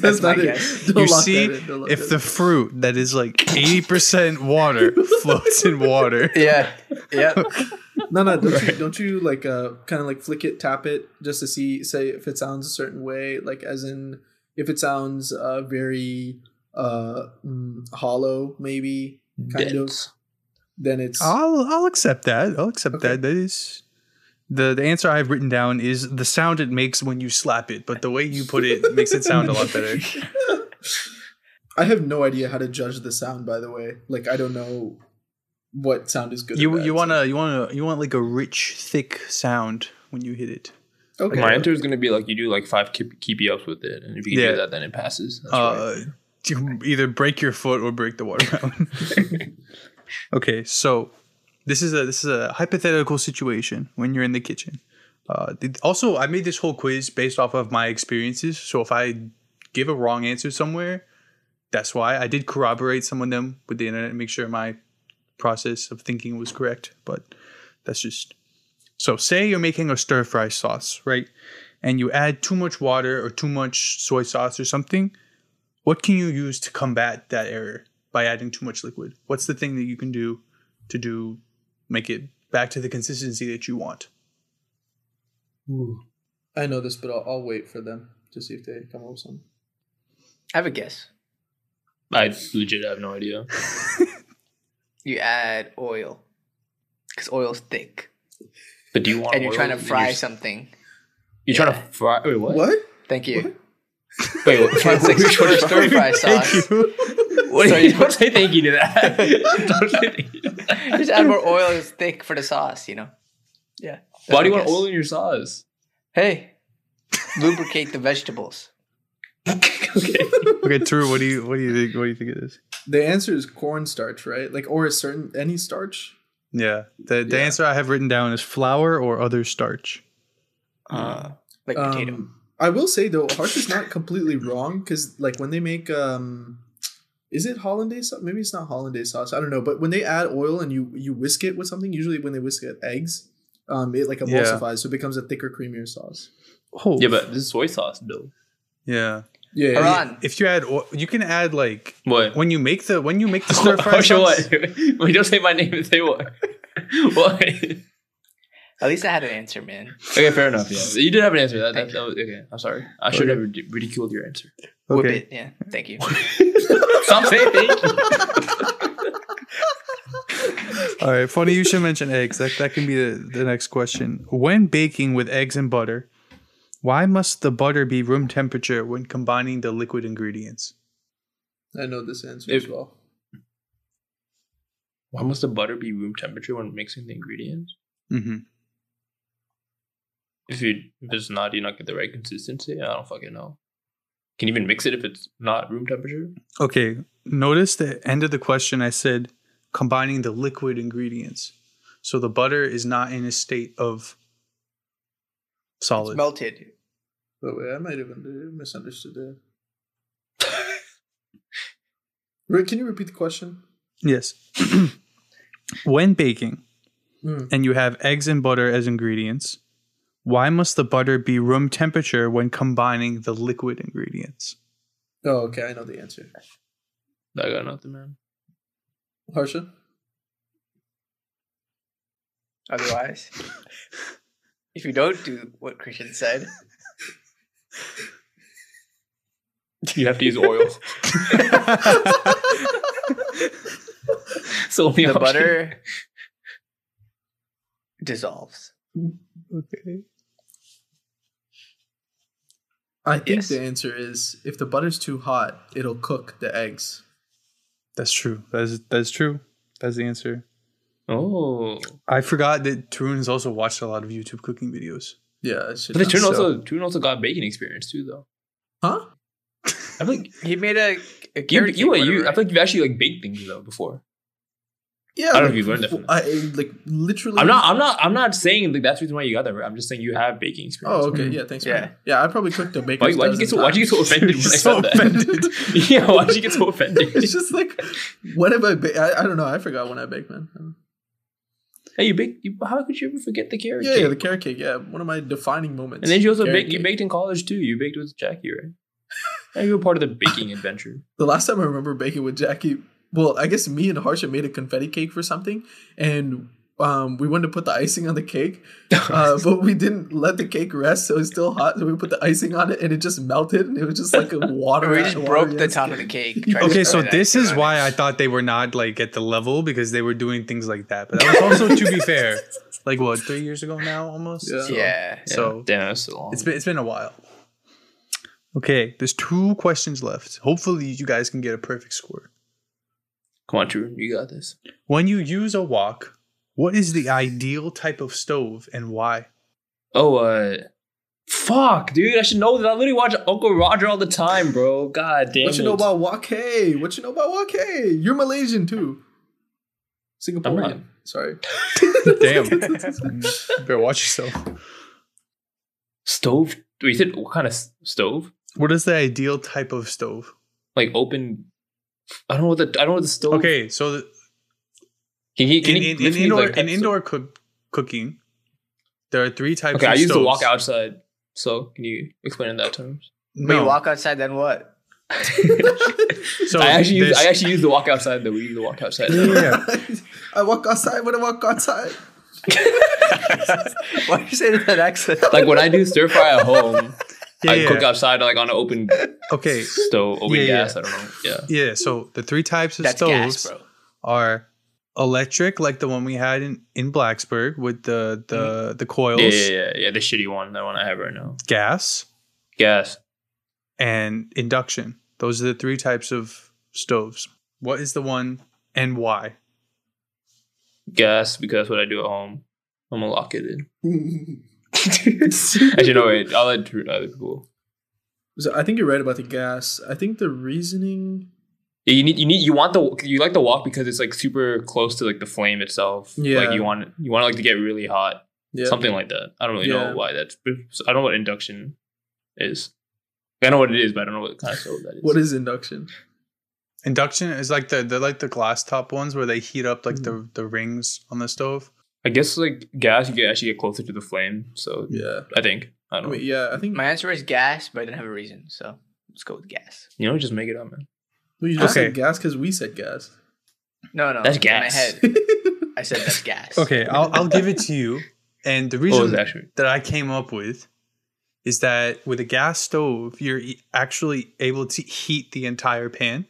[SPEAKER 1] That's
[SPEAKER 4] my guess.
[SPEAKER 1] Don't
[SPEAKER 3] you see
[SPEAKER 1] that in. Don't lock
[SPEAKER 3] if the fruit that is like 80% water floats in water.
[SPEAKER 4] yeah. Yeah.
[SPEAKER 1] no, no. Don't you, don't you like uh kind of like flick it, tap it, just to see, say if it sounds a certain way, like as in if it sounds uh very uh mm, hollow, maybe kind of.
[SPEAKER 2] Dense.
[SPEAKER 1] Then it's
[SPEAKER 3] I'll I'll accept that. I'll accept
[SPEAKER 1] Okay.
[SPEAKER 3] that. That is the the answer I've written down is the sound it makes when you slap it, but the way you put it makes it sound a lot better.
[SPEAKER 1] I have no idea how to judge the sound. By the way, like I don't know what sound is good.
[SPEAKER 3] You
[SPEAKER 1] bad,
[SPEAKER 3] you wanna you wanna you want like a rich thick sound when you hit it.
[SPEAKER 1] Okay.
[SPEAKER 2] My answer is gonna be like you do like five keep, keepy ups with it, and if you
[SPEAKER 3] Yeah.
[SPEAKER 2] do that, then it passes. That's right.
[SPEAKER 3] Uh, you either break your foot or break the watermelon. okay, so this is a this is a hypothetical situation when you're in the kitchen. Uh, also, I made this whole quiz based off of my experiences. So if I give a wrong answer somewhere, that's why I did corroborate some of them with the internet and make sure my process of thinking was correct. But that's just so. Say you're making a stir fry sauce, right? And you add too much water or too much soy sauce or something what can you use to combat that error by adding too much liquid? What's the thing that you can do to do make it back to the consistency that you want?
[SPEAKER 1] I know this, but I'll, I'll wait for them to see if they come up with something.
[SPEAKER 4] I have a guess.
[SPEAKER 2] I legit have no idea.
[SPEAKER 4] You add oil because oil's thick,
[SPEAKER 2] But do you want?
[SPEAKER 4] and you're trying to
[SPEAKER 2] in
[SPEAKER 4] fry
[SPEAKER 2] your-
[SPEAKER 4] something.
[SPEAKER 2] You're trying to fry. Wait, what?
[SPEAKER 1] What?
[SPEAKER 4] Thank you.
[SPEAKER 2] Wait, what?
[SPEAKER 4] It's like stir, stir fry sauce.
[SPEAKER 2] What?
[SPEAKER 4] So you-
[SPEAKER 2] don't say thank you to that. don't say thank you. to that.
[SPEAKER 4] Just add more oil. It's thick for the sauce. You know. Yeah.
[SPEAKER 2] Why do you want oil in your sauce?
[SPEAKER 4] Hey, lubricate the vegetables.
[SPEAKER 2] okay.
[SPEAKER 3] Okay, Drew, what do you what do you think what do you think it is?
[SPEAKER 1] The answer is cornstarch, right? Like, or a certain any starch.
[SPEAKER 3] Yeah. The the
[SPEAKER 1] Yeah.
[SPEAKER 3] answer I have written down is flour or other starch.
[SPEAKER 4] Uh, like potato.
[SPEAKER 1] I will say though, Harsh is not completely wrong because like when they make um, is it hollandaise sauce? Maybe it's not hollandaise sauce. I don't know. But when they add oil and you you whisk it with something, usually when they whisk it eggs, um, it like
[SPEAKER 3] Yeah.
[SPEAKER 1] emulsifies, so it becomes a thicker, creamier sauce.
[SPEAKER 3] Oh.
[SPEAKER 2] Yeah, but this is soy sauce, Bill.
[SPEAKER 3] yeah.
[SPEAKER 1] Yeah.
[SPEAKER 4] Hold
[SPEAKER 1] yeah.
[SPEAKER 4] on.
[SPEAKER 3] If you add you can add like
[SPEAKER 2] What?
[SPEAKER 3] when you make the when you make the stir fry
[SPEAKER 2] Oh, sure,
[SPEAKER 3] sauce.
[SPEAKER 2] what? Wait, don't say my name and say what? what?
[SPEAKER 4] At least I had an answer, man.
[SPEAKER 2] Okay, fair enough. Yeah, you did have an answer. That, that, that was okay. I'm sorry. I should have rid- ridiculed your answer.
[SPEAKER 4] Whip
[SPEAKER 3] Okay.
[SPEAKER 4] it. Yeah. Thank you.
[SPEAKER 2] Stop saying thank you.
[SPEAKER 3] All right, funny you should mention eggs. That that can be the, the next question. When baking with eggs and butter, why must the butter be room temperature when combining the liquid ingredients?
[SPEAKER 1] I know this answer
[SPEAKER 2] If-
[SPEAKER 1] as well.
[SPEAKER 2] Why must the butter be room temperature when mixing the ingredients?
[SPEAKER 3] Mm-hmm.
[SPEAKER 2] If you if it's not, you not get the right consistency. I don't fucking know. Can you even mix it if it's not room temperature?
[SPEAKER 3] Okay, notice the end of the question. I said combining the liquid ingredients, so the butter is not in a state of solid.
[SPEAKER 4] It's
[SPEAKER 3] solid.
[SPEAKER 4] melted.
[SPEAKER 1] But wait, I might have misunderstood that. Rick, can you repeat the question?
[SPEAKER 3] yes. when baking
[SPEAKER 1] Mm.
[SPEAKER 3] and you have eggs and butter as ingredients, why must the butter be room temperature when combining the liquid ingredients?
[SPEAKER 1] Oh, okay. I know the answer.
[SPEAKER 2] I got nothing, man.
[SPEAKER 1] Harsha?
[SPEAKER 4] Otherwise, if you don't do what Christian said,
[SPEAKER 2] You have to use oil. so
[SPEAKER 4] the
[SPEAKER 2] option.
[SPEAKER 4] butter dissolves.
[SPEAKER 3] okay.
[SPEAKER 1] I think
[SPEAKER 4] Yes.
[SPEAKER 1] the answer is if the butter's too hot, it'll cook the eggs.
[SPEAKER 3] That's true. That's that's true. That's the answer.
[SPEAKER 2] Oh,
[SPEAKER 3] I forgot that Tarun has also watched a lot of YouTube cooking videos.
[SPEAKER 1] Yeah, it should
[SPEAKER 2] but the
[SPEAKER 1] not-
[SPEAKER 2] Tune
[SPEAKER 3] so-
[SPEAKER 2] also Tune also got baking experience too, though.
[SPEAKER 1] Huh?
[SPEAKER 2] I think like
[SPEAKER 4] He made a, a
[SPEAKER 2] you,
[SPEAKER 4] carrot
[SPEAKER 2] you,
[SPEAKER 4] cake,
[SPEAKER 2] you,
[SPEAKER 4] whatever,
[SPEAKER 2] I feel like you've actually like baked things though before.
[SPEAKER 1] Yeah.
[SPEAKER 2] I don't know if you've learned that from
[SPEAKER 1] I like literally.
[SPEAKER 2] I'm not. I'm not. I'm not saying like that's the reason why you got that. right? I'm just saying you have baking oh, experience.
[SPEAKER 1] Oh, okay. Mm. Yeah, thanks.
[SPEAKER 4] Yeah.
[SPEAKER 1] man. Yeah, I probably cooked a bacon.
[SPEAKER 2] Why, why'd you get so? Why'd you get so offended when I
[SPEAKER 3] So
[SPEAKER 2] said that?
[SPEAKER 3] offended.
[SPEAKER 2] yeah. Why'd you get so offended?
[SPEAKER 1] It's just like, when have I baked? I, I don't know. I forgot when I baked, man.
[SPEAKER 2] Um, hey, you baked. You, how could you ever forget the carrot
[SPEAKER 1] Yeah,
[SPEAKER 2] cake?
[SPEAKER 1] yeah, the carrot cake. Yeah, one of my defining moments.
[SPEAKER 2] and then you also
[SPEAKER 1] Carrot
[SPEAKER 2] baked. You baked in college too. You baked with Jackie, right? yeah, you were part of the baking adventure.
[SPEAKER 1] The last time I remember baking with Jackie, well, I guess me and Harsha made a confetti cake for something, and um, we wanted to put the icing on the cake, uh, but we didn't let the cake rest, so it's still hot. So we put the icing on it, and it just melted, and it was just like a water.
[SPEAKER 4] we just
[SPEAKER 1] water
[SPEAKER 4] broke the
[SPEAKER 1] ass
[SPEAKER 4] top of the cake.
[SPEAKER 3] Okay, so this is why
[SPEAKER 4] it.
[SPEAKER 3] I thought they were not like at the level because they were doing things like that. But that was also, to be fair, like what three years ago now, almost.
[SPEAKER 1] Yeah.
[SPEAKER 3] So,
[SPEAKER 4] Yeah.
[SPEAKER 3] So
[SPEAKER 2] Damn, that's so long.
[SPEAKER 3] it's been it's been a while. Okay, there's two questions left. Hopefully, you guys can get a perfect score.
[SPEAKER 2] Come on, True. You got this.
[SPEAKER 3] When you use a wok, what is the ideal type of stove and why?
[SPEAKER 2] Oh, uh, Fuck, dude, I should know that. I literally watch Uncle Roger all the time, bro. God damn
[SPEAKER 1] what you
[SPEAKER 2] it.
[SPEAKER 1] know about Wok Hei? What you know about Wok Hei? You're Malaysian too. Singaporean. Sorry.
[SPEAKER 3] Damn. Mm, Better watch yourself.
[SPEAKER 2] stove? Wait, you said what kind of stove?
[SPEAKER 3] What is the ideal type of stove?
[SPEAKER 2] Like open. I don't know what the I don't know what the stove.
[SPEAKER 3] Okay, so the,
[SPEAKER 2] Can you, can
[SPEAKER 3] in,
[SPEAKER 2] you
[SPEAKER 3] in, in indoor
[SPEAKER 2] like,
[SPEAKER 3] in
[SPEAKER 2] types
[SPEAKER 3] indoor cook, cooking, there are three types.
[SPEAKER 2] Okay,
[SPEAKER 3] of
[SPEAKER 2] I used to walk outside. So can you explain in that terms?
[SPEAKER 4] When
[SPEAKER 3] No,
[SPEAKER 4] you walk outside, then what?
[SPEAKER 3] so
[SPEAKER 2] I actually use I actually use the wok outside though. We use the wok outside.
[SPEAKER 3] Yeah.
[SPEAKER 1] I walk outside when I walk outside.
[SPEAKER 4] Why are you saying that accent?
[SPEAKER 2] like when I do stir fry at home,
[SPEAKER 3] yeah,
[SPEAKER 2] I
[SPEAKER 3] yeah.
[SPEAKER 2] cook outside like on an open
[SPEAKER 3] Okay,
[SPEAKER 2] stove, open
[SPEAKER 3] Yeah, yeah.
[SPEAKER 2] gas. I don't know. Yeah.
[SPEAKER 3] yeah. So the three types of
[SPEAKER 4] That's
[SPEAKER 3] stoves
[SPEAKER 4] gas,
[SPEAKER 3] are electric, like the one we had in in Blacksburg with the the mm-hmm. the coils,
[SPEAKER 2] Yeah, yeah, yeah, yeah. The shitty one, that one I have right now.
[SPEAKER 3] gas,
[SPEAKER 2] Gas.
[SPEAKER 3] and induction. Those are the three types of stoves. What is the one and why?
[SPEAKER 2] Gas because what I do at home. I'm gonna lock it in. Actually, no wait. I'll let Drew- other people.
[SPEAKER 1] So I think you're right about the gas. I think the reasoning.
[SPEAKER 2] Yeah, you need you need you want the you like the wok because it's like super close to like the flame itself.
[SPEAKER 1] Yeah.
[SPEAKER 2] Like you want you want it like to get really hot.
[SPEAKER 1] Yeah.
[SPEAKER 2] Something like that. I don't really
[SPEAKER 1] Yeah.
[SPEAKER 2] know why that's. I don't know what induction is. I know what it is, but I don't know what kind of stove that is.
[SPEAKER 1] What is induction?
[SPEAKER 3] Induction is like the they're like the glass top ones where they heat up like
[SPEAKER 2] Mm.
[SPEAKER 3] the the rings on the stove.
[SPEAKER 2] I guess like gas, you can actually get closer to the flame. So
[SPEAKER 1] Yeah.
[SPEAKER 2] I think I
[SPEAKER 1] I
[SPEAKER 2] don't.
[SPEAKER 1] mean,
[SPEAKER 2] know.
[SPEAKER 1] yeah. I think.
[SPEAKER 4] My answer is gas, but I didn't have a reason, so let's go with gas.
[SPEAKER 2] You know, just make it up, man.
[SPEAKER 1] well, you just
[SPEAKER 3] Okay.
[SPEAKER 1] said gas because we said gas.
[SPEAKER 4] No, no,
[SPEAKER 2] That's
[SPEAKER 4] in
[SPEAKER 2] gas.
[SPEAKER 4] my head, I said that's gas.
[SPEAKER 3] Okay, I'll I'll give it to you. And the
[SPEAKER 2] Oh,
[SPEAKER 3] reason
[SPEAKER 2] it's actually
[SPEAKER 3] that I came up with is that with a gas stove, you're actually able to heat the entire pan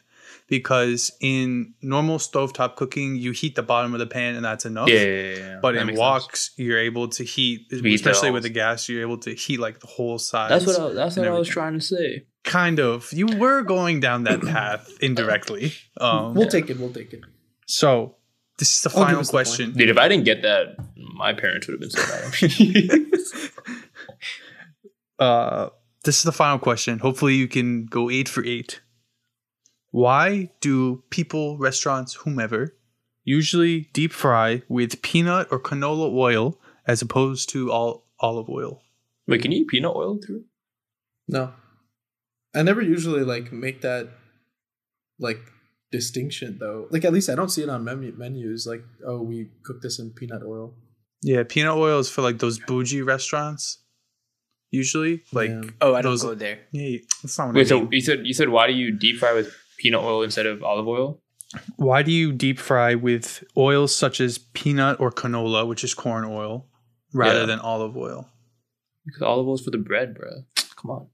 [SPEAKER 3] because in normal stovetop cooking, you heat the bottom of the pan and that's enough.
[SPEAKER 2] yeah, yeah, yeah, yeah.
[SPEAKER 3] But
[SPEAKER 2] That
[SPEAKER 3] in
[SPEAKER 2] makes sense.
[SPEAKER 3] woks, you're able to heat,
[SPEAKER 2] Heat
[SPEAKER 3] especially with the gas, you're able to heat like the whole side.
[SPEAKER 2] That's what I, that's
[SPEAKER 3] and
[SPEAKER 2] what I was trying to say.
[SPEAKER 3] kind of. You were going down that path indirectly. Um,
[SPEAKER 1] we'll take it. We'll take it.
[SPEAKER 3] so this is the
[SPEAKER 1] I'll
[SPEAKER 3] final
[SPEAKER 1] us the
[SPEAKER 3] question.
[SPEAKER 2] Dude, if I didn't get that, my parents would have been so mad.
[SPEAKER 3] uh, this is the final question. Hopefully, you can go eight for eight. Why do people, restaurants, whomever, usually deep fry with peanut or canola oil as opposed to all olive oil?
[SPEAKER 2] Wait, can you eat peanut oil through?
[SPEAKER 1] No, I never usually like make that like distinction though. Like at least I don't see it on menu- menus. Like oh, we cook this in peanut oil.
[SPEAKER 3] Yeah, peanut oil is for like those bougie restaurants. Usually, like
[SPEAKER 1] Yeah.
[SPEAKER 4] Oh, I don't
[SPEAKER 3] Those-
[SPEAKER 4] go there.
[SPEAKER 3] yeah, that's not what
[SPEAKER 2] Wait,
[SPEAKER 3] I
[SPEAKER 2] so you said you said why do you deep fry with peanut oil instead of olive oil?
[SPEAKER 3] Why do you deep fry with oils such as peanut or canola, which is corn oil, rather
[SPEAKER 2] Yeah.
[SPEAKER 3] than olive oil?
[SPEAKER 2] Because olive oil is for the bread, bro. Come on.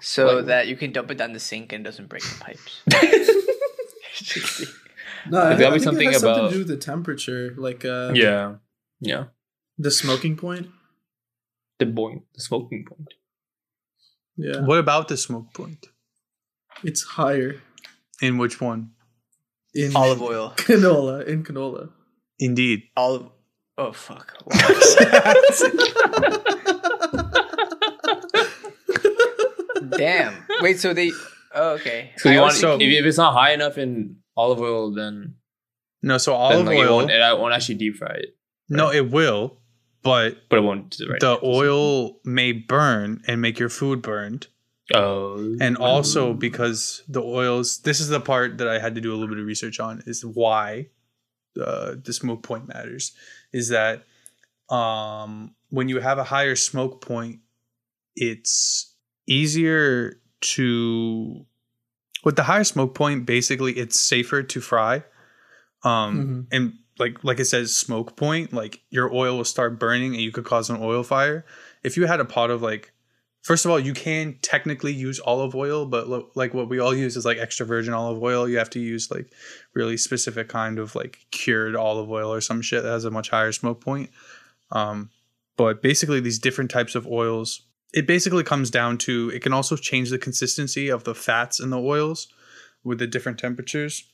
[SPEAKER 4] So
[SPEAKER 2] Like-
[SPEAKER 4] that you can dump it down the sink and it doesn't break the pipes.
[SPEAKER 1] No, I,
[SPEAKER 2] Like, that'll
[SPEAKER 1] I
[SPEAKER 2] be
[SPEAKER 1] think
[SPEAKER 2] something
[SPEAKER 1] it has something
[SPEAKER 2] about-
[SPEAKER 1] to do with the temperature, like uh,
[SPEAKER 2] Yeah, yeah.
[SPEAKER 1] the smoking point.
[SPEAKER 2] The point, the smoking point.
[SPEAKER 1] Yeah,
[SPEAKER 3] What about the smoke point?
[SPEAKER 1] It's higher
[SPEAKER 3] In which one?
[SPEAKER 1] in
[SPEAKER 4] Olive oil.
[SPEAKER 1] canola. In canola.
[SPEAKER 3] Indeed.
[SPEAKER 4] Olive. Oh fuck. Damn. Wait. So they. Oh, okay.
[SPEAKER 2] So you want
[SPEAKER 3] so-
[SPEAKER 2] if, if it's not high enough in olive oil, then,
[SPEAKER 3] No, so
[SPEAKER 2] then
[SPEAKER 3] olive
[SPEAKER 2] like, it,
[SPEAKER 3] oil.
[SPEAKER 2] won't, it won't actually deep fry it,
[SPEAKER 3] no, it will, but
[SPEAKER 2] but it won't. Right
[SPEAKER 3] the oil may burn and make your food burned.
[SPEAKER 2] Oh,
[SPEAKER 3] And also because the oils, this is the part that I had to do a little bit of research on, is why uh, the smoke point matters. Is that um, when you have a higher smoke point, it's easier to. With the higher smoke point, basically, it's safer to fry. Um, and like like it says smoke point like your oil will start burning and you could cause an oil fire if you had a pot of like first of all you can technically use olive oil but lo- like what we all use is like extra virgin olive oil. You have to use like really specific kind of like cured olive oil or some shit that has a much higher smoke point. Um but basically these different types of oils it basically comes down to it can also change the consistency of the fats in the oils with the different temperatures.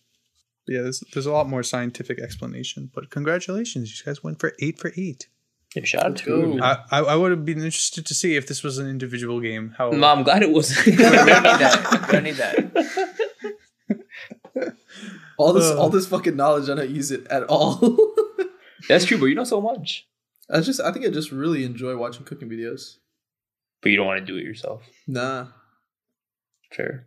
[SPEAKER 3] Yeah, there's, there's a lot more scientific explanation, but congratulations, you guys went for eight for eight.
[SPEAKER 2] Yeah, shout out to him.
[SPEAKER 3] I, I, I would have been interested to see if this was an individual game. How
[SPEAKER 2] No, I'm glad it wasn't.
[SPEAKER 4] we don't need that. We don't need that.
[SPEAKER 1] all this
[SPEAKER 3] Uh.
[SPEAKER 1] all this fucking knowledge, I don't use it at all.
[SPEAKER 2] That's true, but you know so much.
[SPEAKER 1] I just I think I just really enjoy watching cooking videos.
[SPEAKER 2] But you don't want to do it yourself.
[SPEAKER 1] Nah.
[SPEAKER 2] Fair.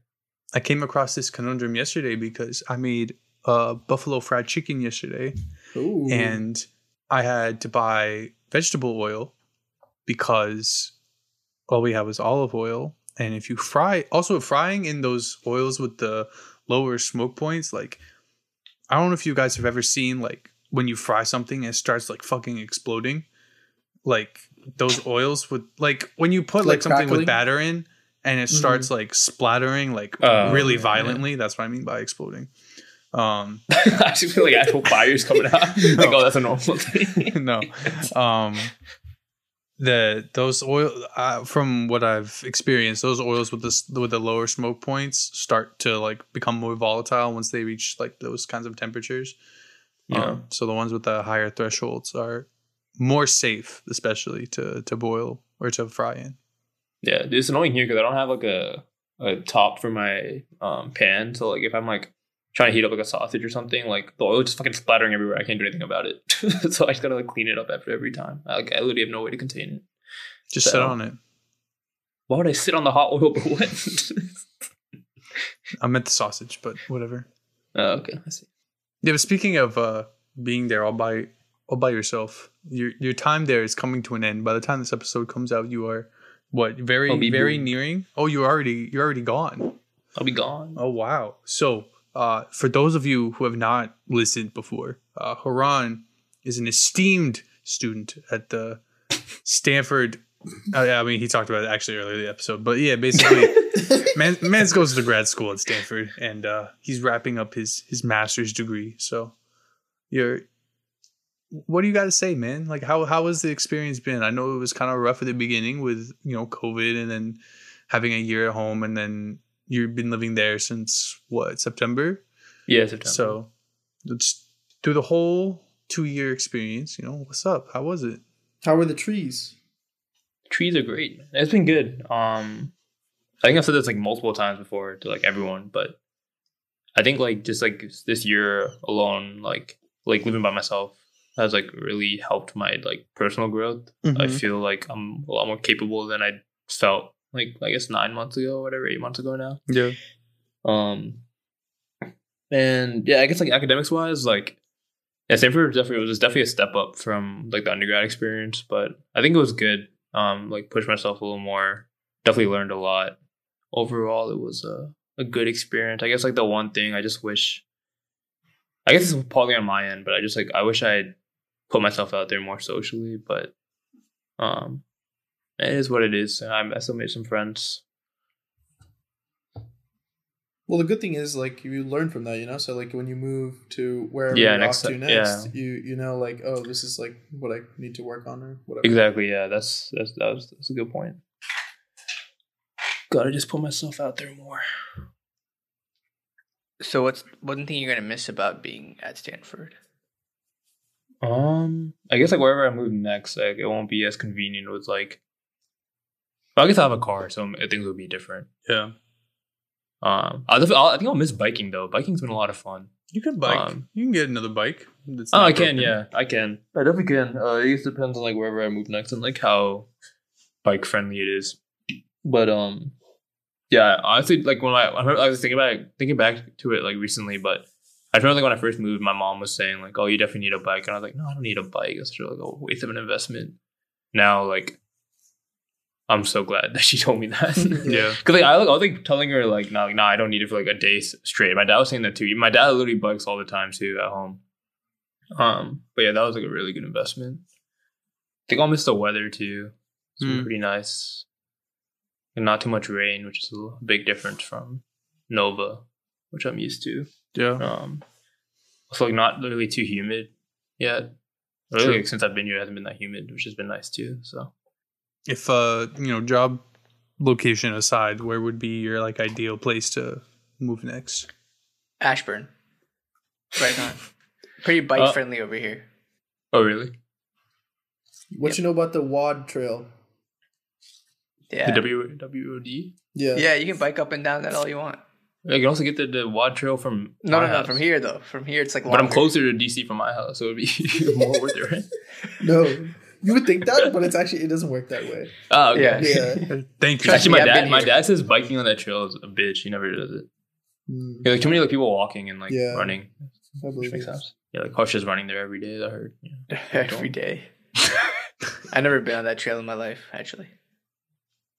[SPEAKER 3] I came across this conundrum yesterday because I made uh, buffalo fried chicken yesterday,
[SPEAKER 1] Ooh.
[SPEAKER 3] and I had to buy vegetable oil because all we have is olive oil. And if you fry, also frying in those oils with the lower smoke points, like I don't know if you guys have ever seen like when you fry something and it starts like fucking exploding, like those oils with like when you put like,
[SPEAKER 1] Like
[SPEAKER 3] something
[SPEAKER 1] crackling?
[SPEAKER 3] with batter in and it mm-hmm. starts like splattering like
[SPEAKER 2] Oh,
[SPEAKER 3] really
[SPEAKER 2] yeah.
[SPEAKER 3] violently. That's what I mean by exploding. Um,
[SPEAKER 2] I just feel like actual fires coming out. Like, oh, that's a normal thing.
[SPEAKER 3] no um the those oil uh, from what i've experienced those oils with this with the lower smoke points start to like become more volatile once they reach like those kinds of temperatures
[SPEAKER 2] Yeah.
[SPEAKER 3] um, so the ones with the higher thresholds are more safe especially to to boil or to fry in
[SPEAKER 2] Yeah, it's annoying here because I don't have like a a top for my um pan. So like if I'm like trying to heat up like a sausage or something, like the oil is just fucking splattering everywhere. I can't do anything about it. so I just gotta like clean it up after every time. I, like I literally have no way to contain it.
[SPEAKER 3] just
[SPEAKER 2] So-
[SPEAKER 3] sit on it
[SPEAKER 2] Why would I sit on the hot oil? But what?
[SPEAKER 3] i meant the sausage but whatever
[SPEAKER 2] oh, okay, I see.
[SPEAKER 3] Yeah, but speaking of uh, being there all by all by yourself, your your time there is coming to an end. By the time this episode comes out, you are what very very
[SPEAKER 2] boom.
[SPEAKER 3] nearing. Oh, you're already you're already gone.
[SPEAKER 2] I'll be gone.
[SPEAKER 3] Oh wow! So uh, for those of you who have not listened before, uh, Haran is an esteemed student at the Stanford. Uh, I mean, he talked about it actually earlier in the episode, but yeah, basically, man, Mans goes to grad school at Stanford, and uh, he's wrapping up his his master's degree. So, you're, what do you got to say, man? Like, how how has the experience been? I know it was kind of rough at the beginning with you know COVID, and then having a year at home, and then you've been living there since what September.
[SPEAKER 2] Yeah, September.
[SPEAKER 3] So, let's do the whole two year experience. You know, what's up? How was it?
[SPEAKER 1] How were the trees?
[SPEAKER 2] trees are great. It's been good. Um, I think I've said this like multiple times before to like everyone, but I think like just like this year alone, like like living by myself has like really helped my like personal growth. I
[SPEAKER 3] Mhm.
[SPEAKER 2] feel like I'm a lot more capable than I felt like I guess nine months ago, whatever, eight months ago now.
[SPEAKER 3] Yeah.
[SPEAKER 2] Um, and yeah, I guess like academics wise, like yeah, Stanford definitely was definitely a step up from like the undergrad experience, but I think it was good. Um, like pushed myself a little more. Definitely learned a lot. Overall, it was a a good experience. I guess like the one thing I just wish. I guess it's probably on my end, but I just like I wish I put myself out there more socially, but um, it is what it is. I'm, I still made some friends.
[SPEAKER 1] Well, the good thing is like you learn from that, you know. So like when you move to wherever
[SPEAKER 2] Yeah,
[SPEAKER 1] you're
[SPEAKER 2] next
[SPEAKER 1] off to next,
[SPEAKER 2] yeah.
[SPEAKER 1] you you know like oh this is like what I need to work on or whatever.
[SPEAKER 2] Exactly. Yeah, that's that's that was that's a good point. Gotta just put myself out there more.
[SPEAKER 4] So what's one thing you're gonna miss about being at Stanford?
[SPEAKER 2] Um, I guess like wherever I move next, like it won't be as convenient with like. Well, I guess I have a car, so things would be different.
[SPEAKER 3] Yeah.
[SPEAKER 2] Um, I'll, I'll, I think I'll miss biking though. Biking's been a lot of fun.
[SPEAKER 3] You can bike.
[SPEAKER 2] Um,
[SPEAKER 3] you can get another bike.
[SPEAKER 2] Oh,
[SPEAKER 3] not
[SPEAKER 2] I can.
[SPEAKER 3] broken.
[SPEAKER 2] Yeah, I can. I definitely can. Uh, it just depends on like wherever I move next and like how bike friendly it is. But um, yeah, honestly, like when I when I was thinking about it, thinking back to it like recently, but I remember like when I first moved, my mom was saying like, "Oh, you definitely need a bike," and I was like, "No, I don't need a bike. It's really like a waste of an investment." Now, like, I'm so glad that she told me that.
[SPEAKER 3] Yeah.
[SPEAKER 2] Cause like I, like, I was like telling her like no, like, nah, I don't need it for like a day straight. My dad was saying that too. My dad literally bikes all the time too at home. Um, but yeah, that was like a really good investment. I think I'll miss the weather too. It's
[SPEAKER 3] Mm.
[SPEAKER 2] pretty nice, and not too much rain, which is a l- big difference from Nova, which I'm used to.
[SPEAKER 3] Yeah.
[SPEAKER 2] Um, also like not really too humid yet. Really,
[SPEAKER 3] True.
[SPEAKER 2] like, since I've been here, it hasn't been that humid, which has been nice too. So
[SPEAKER 3] If uh, you know, job location aside, where would be your like ideal place to move next?
[SPEAKER 4] Ashburn. Right on. Pretty bike friendly over here.
[SPEAKER 2] oh really?
[SPEAKER 1] What you know about the W&OD Trail?
[SPEAKER 4] Yeah.
[SPEAKER 2] The W W O D.
[SPEAKER 1] Yeah.
[SPEAKER 4] yeah, you can bike up and down that all you want.
[SPEAKER 2] You can also get the, the W&OD trail from
[SPEAKER 4] No,
[SPEAKER 2] my
[SPEAKER 4] no, no.
[SPEAKER 2] house.
[SPEAKER 4] From here though, from here it's like.
[SPEAKER 2] But I'm closer to DC from my house, so it'd be more worth it, right?
[SPEAKER 1] No, you would think that, but it's actually it doesn't work that way.
[SPEAKER 2] Oh, okay.
[SPEAKER 4] Yeah.
[SPEAKER 1] Yeah.
[SPEAKER 3] Thank you.
[SPEAKER 2] Actually, my
[SPEAKER 4] I've
[SPEAKER 2] dad, my dad says biking on that trail is a bitch. He never does it.
[SPEAKER 1] Mm,
[SPEAKER 2] Yeah, like too many like people walking and like
[SPEAKER 1] Yeah.
[SPEAKER 2] running, which makes sense. Yeah, like Harsh is running there every day. I heard. Yeah.
[SPEAKER 4] every day. I've never been on that trail in my life, actually.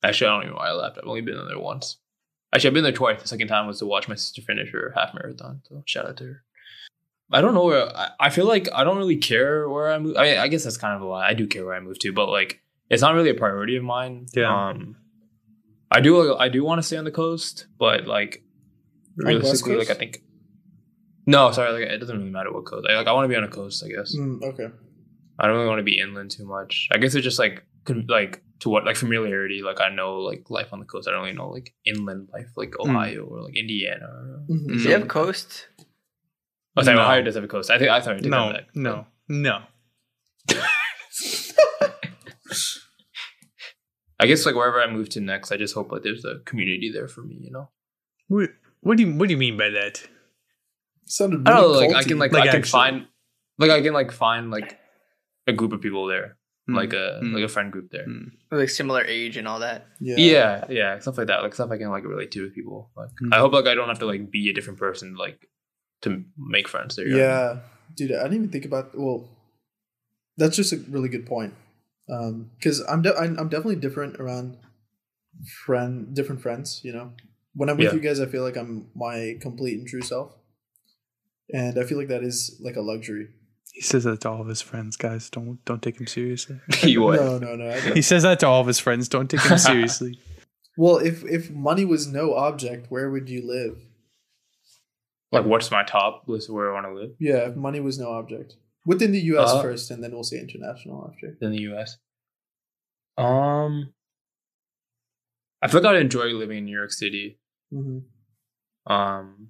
[SPEAKER 2] Actually, I don't even know why I left. I've only been on there once. Actually, I've been there twice. The second time was to watch my sister finish her half marathon. So shout out to her. I don't know where. I, I feel like I don't really care where I move. I, mean, I guess that's kind of a lie. I do care where I move to, but like it's not really a priority of mine.
[SPEAKER 3] Yeah.
[SPEAKER 2] Um, I do. I do want to stay on the coast, but like
[SPEAKER 1] On
[SPEAKER 2] realistically, like I think. No, sorry. Like it doesn't really matter what coast. I, like I want to be on a coast. I guess.
[SPEAKER 1] Mm, okay.
[SPEAKER 2] I don't really want to be inland too much. I guess it's just like con- like to what like familiarity. Like I know like life on the coast. I don't really know like inland life like Ohio or like Indiana. Or,
[SPEAKER 1] Mhm.
[SPEAKER 4] Do you have coast?
[SPEAKER 2] Oh, sorry,
[SPEAKER 3] No.
[SPEAKER 2] Ohio does have a coast. I think I thought I take
[SPEAKER 3] No,
[SPEAKER 2] that back.
[SPEAKER 3] no, no.
[SPEAKER 2] I guess like wherever I move to next, I just hope like there's a community there for me. You know.
[SPEAKER 3] What, what do you What do you mean by that?
[SPEAKER 1] Sounded
[SPEAKER 2] I don't know.
[SPEAKER 1] really
[SPEAKER 2] Like I can like,
[SPEAKER 3] Like
[SPEAKER 2] I can
[SPEAKER 3] actually.
[SPEAKER 2] find like I can like find like a group of people there, like a
[SPEAKER 3] Mm.
[SPEAKER 2] like a friend group there.
[SPEAKER 3] Mm.
[SPEAKER 4] Like similar age and all that.
[SPEAKER 1] yeah.
[SPEAKER 2] Yeah, yeah, stuff like that. Like stuff I can like relate to with people. Like
[SPEAKER 3] Mm.
[SPEAKER 2] I hope like I don't have to like be a different person like to make friends there. you know?
[SPEAKER 1] Yeah, dude, I didn't even think about. Well, that's just a really good point. Um, because I'm de- I'm I'm definitely different around friend different friends. You know, when I'm with
[SPEAKER 2] Yeah.
[SPEAKER 1] you guys, I feel like I'm my complete and true self, and I feel like that is like a luxury.
[SPEAKER 3] He says that to all of his friends, guys. Don't don't take him seriously.
[SPEAKER 2] you what?
[SPEAKER 1] No, no, no.
[SPEAKER 3] He says that to all of his friends. Don't take him seriously.
[SPEAKER 1] Well, if if money was no object, where would you live?
[SPEAKER 2] Like what's my top list of where I want to live
[SPEAKER 1] Yeah, if money was no object within the U.S.
[SPEAKER 2] Uh,
[SPEAKER 1] first, and then we'll say international after.
[SPEAKER 2] in the US? Um, I feel like I'd enjoy living in New York City.
[SPEAKER 1] hmm
[SPEAKER 2] Um,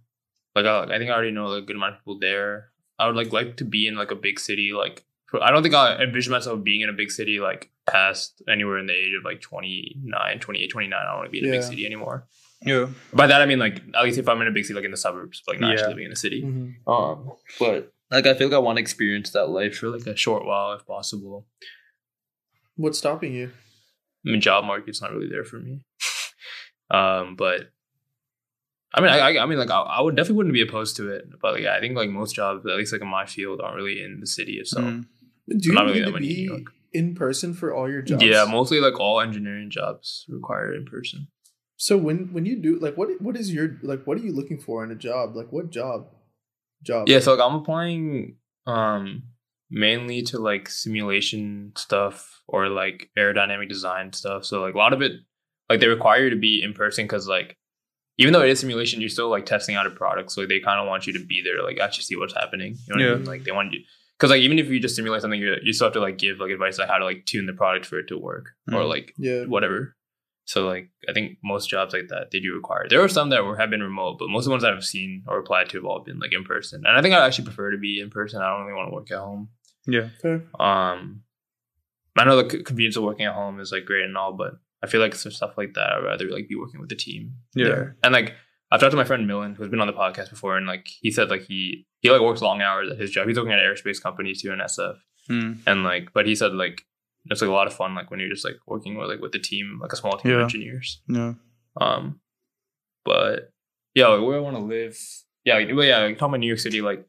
[SPEAKER 2] like I, I think I already know like, a good amount of people there. I would like like to be in like a big city. Like for- I don't think I envision myself being in a big city like past anywhere in the age of like 29, 28, 29. I don't want to be in a big city anymore.
[SPEAKER 3] Yeah.
[SPEAKER 2] By that I mean like at least if I'm in a big city, like in the suburbs, like not
[SPEAKER 3] Yeah.
[SPEAKER 2] actually living in a city.
[SPEAKER 1] hmm
[SPEAKER 2] Um, but like I feel like I want to experience that life for like a short while if possible.
[SPEAKER 1] What's stopping you?
[SPEAKER 2] I mean, job market's not really there for me. um, but I mean, I, I, I mean, like I, I would definitely wouldn't be opposed to it. But like, yeah, I think like most jobs, at least like in my field, aren't really in the city itself.
[SPEAKER 3] Mm.
[SPEAKER 1] Do you
[SPEAKER 2] Not really
[SPEAKER 1] need
[SPEAKER 2] that
[SPEAKER 1] to
[SPEAKER 2] many in
[SPEAKER 1] be in person for all your jobs?
[SPEAKER 2] Yeah, mostly like all engineering jobs require in person.
[SPEAKER 1] So when when you do like what what is your like what are you looking for in a job? Like what job? Job.
[SPEAKER 2] Yeah, so like I'm applying um mainly to like simulation stuff or like aerodynamic design stuff. So like a lot of it like they require you to be in person because like even though it is simulation, you're still like testing out a product. So they kind of want you to be there, to, like actually see what's happening. You know what I
[SPEAKER 3] Yeah.
[SPEAKER 2] mean? Like they want you because like even if you just simulate something, you you still have to like give like advice on how to like tune the product for it to work or
[SPEAKER 3] Mm.
[SPEAKER 2] like
[SPEAKER 1] Yeah.
[SPEAKER 2] whatever. So like I think most jobs like that they do require. There are some that were have been remote, but most of the ones that I've seen or applied to have all been like in person. And I think I actually prefer to be in person. I don't really want to work at home.
[SPEAKER 3] Yeah.
[SPEAKER 1] Fair.
[SPEAKER 2] Um, I know the c- convenience of working at home is like great and all, but I feel like for stuff like that, I'd rather like be working with the team.
[SPEAKER 3] Yeah.
[SPEAKER 2] there. and like I've talked to my friend Millen, who's been on the podcast before, and like he said like he he like works long hours at his job. He's working at an aerospace company too in SF,
[SPEAKER 3] Mm.
[SPEAKER 2] and like but he said like it's like a lot of fun like when you're just like working with like with the team like a small team of engineers.
[SPEAKER 3] Yeah.
[SPEAKER 2] Um, but yeah, like where I want to live. Yeah, like, well, yeah, like, talking about New York City, like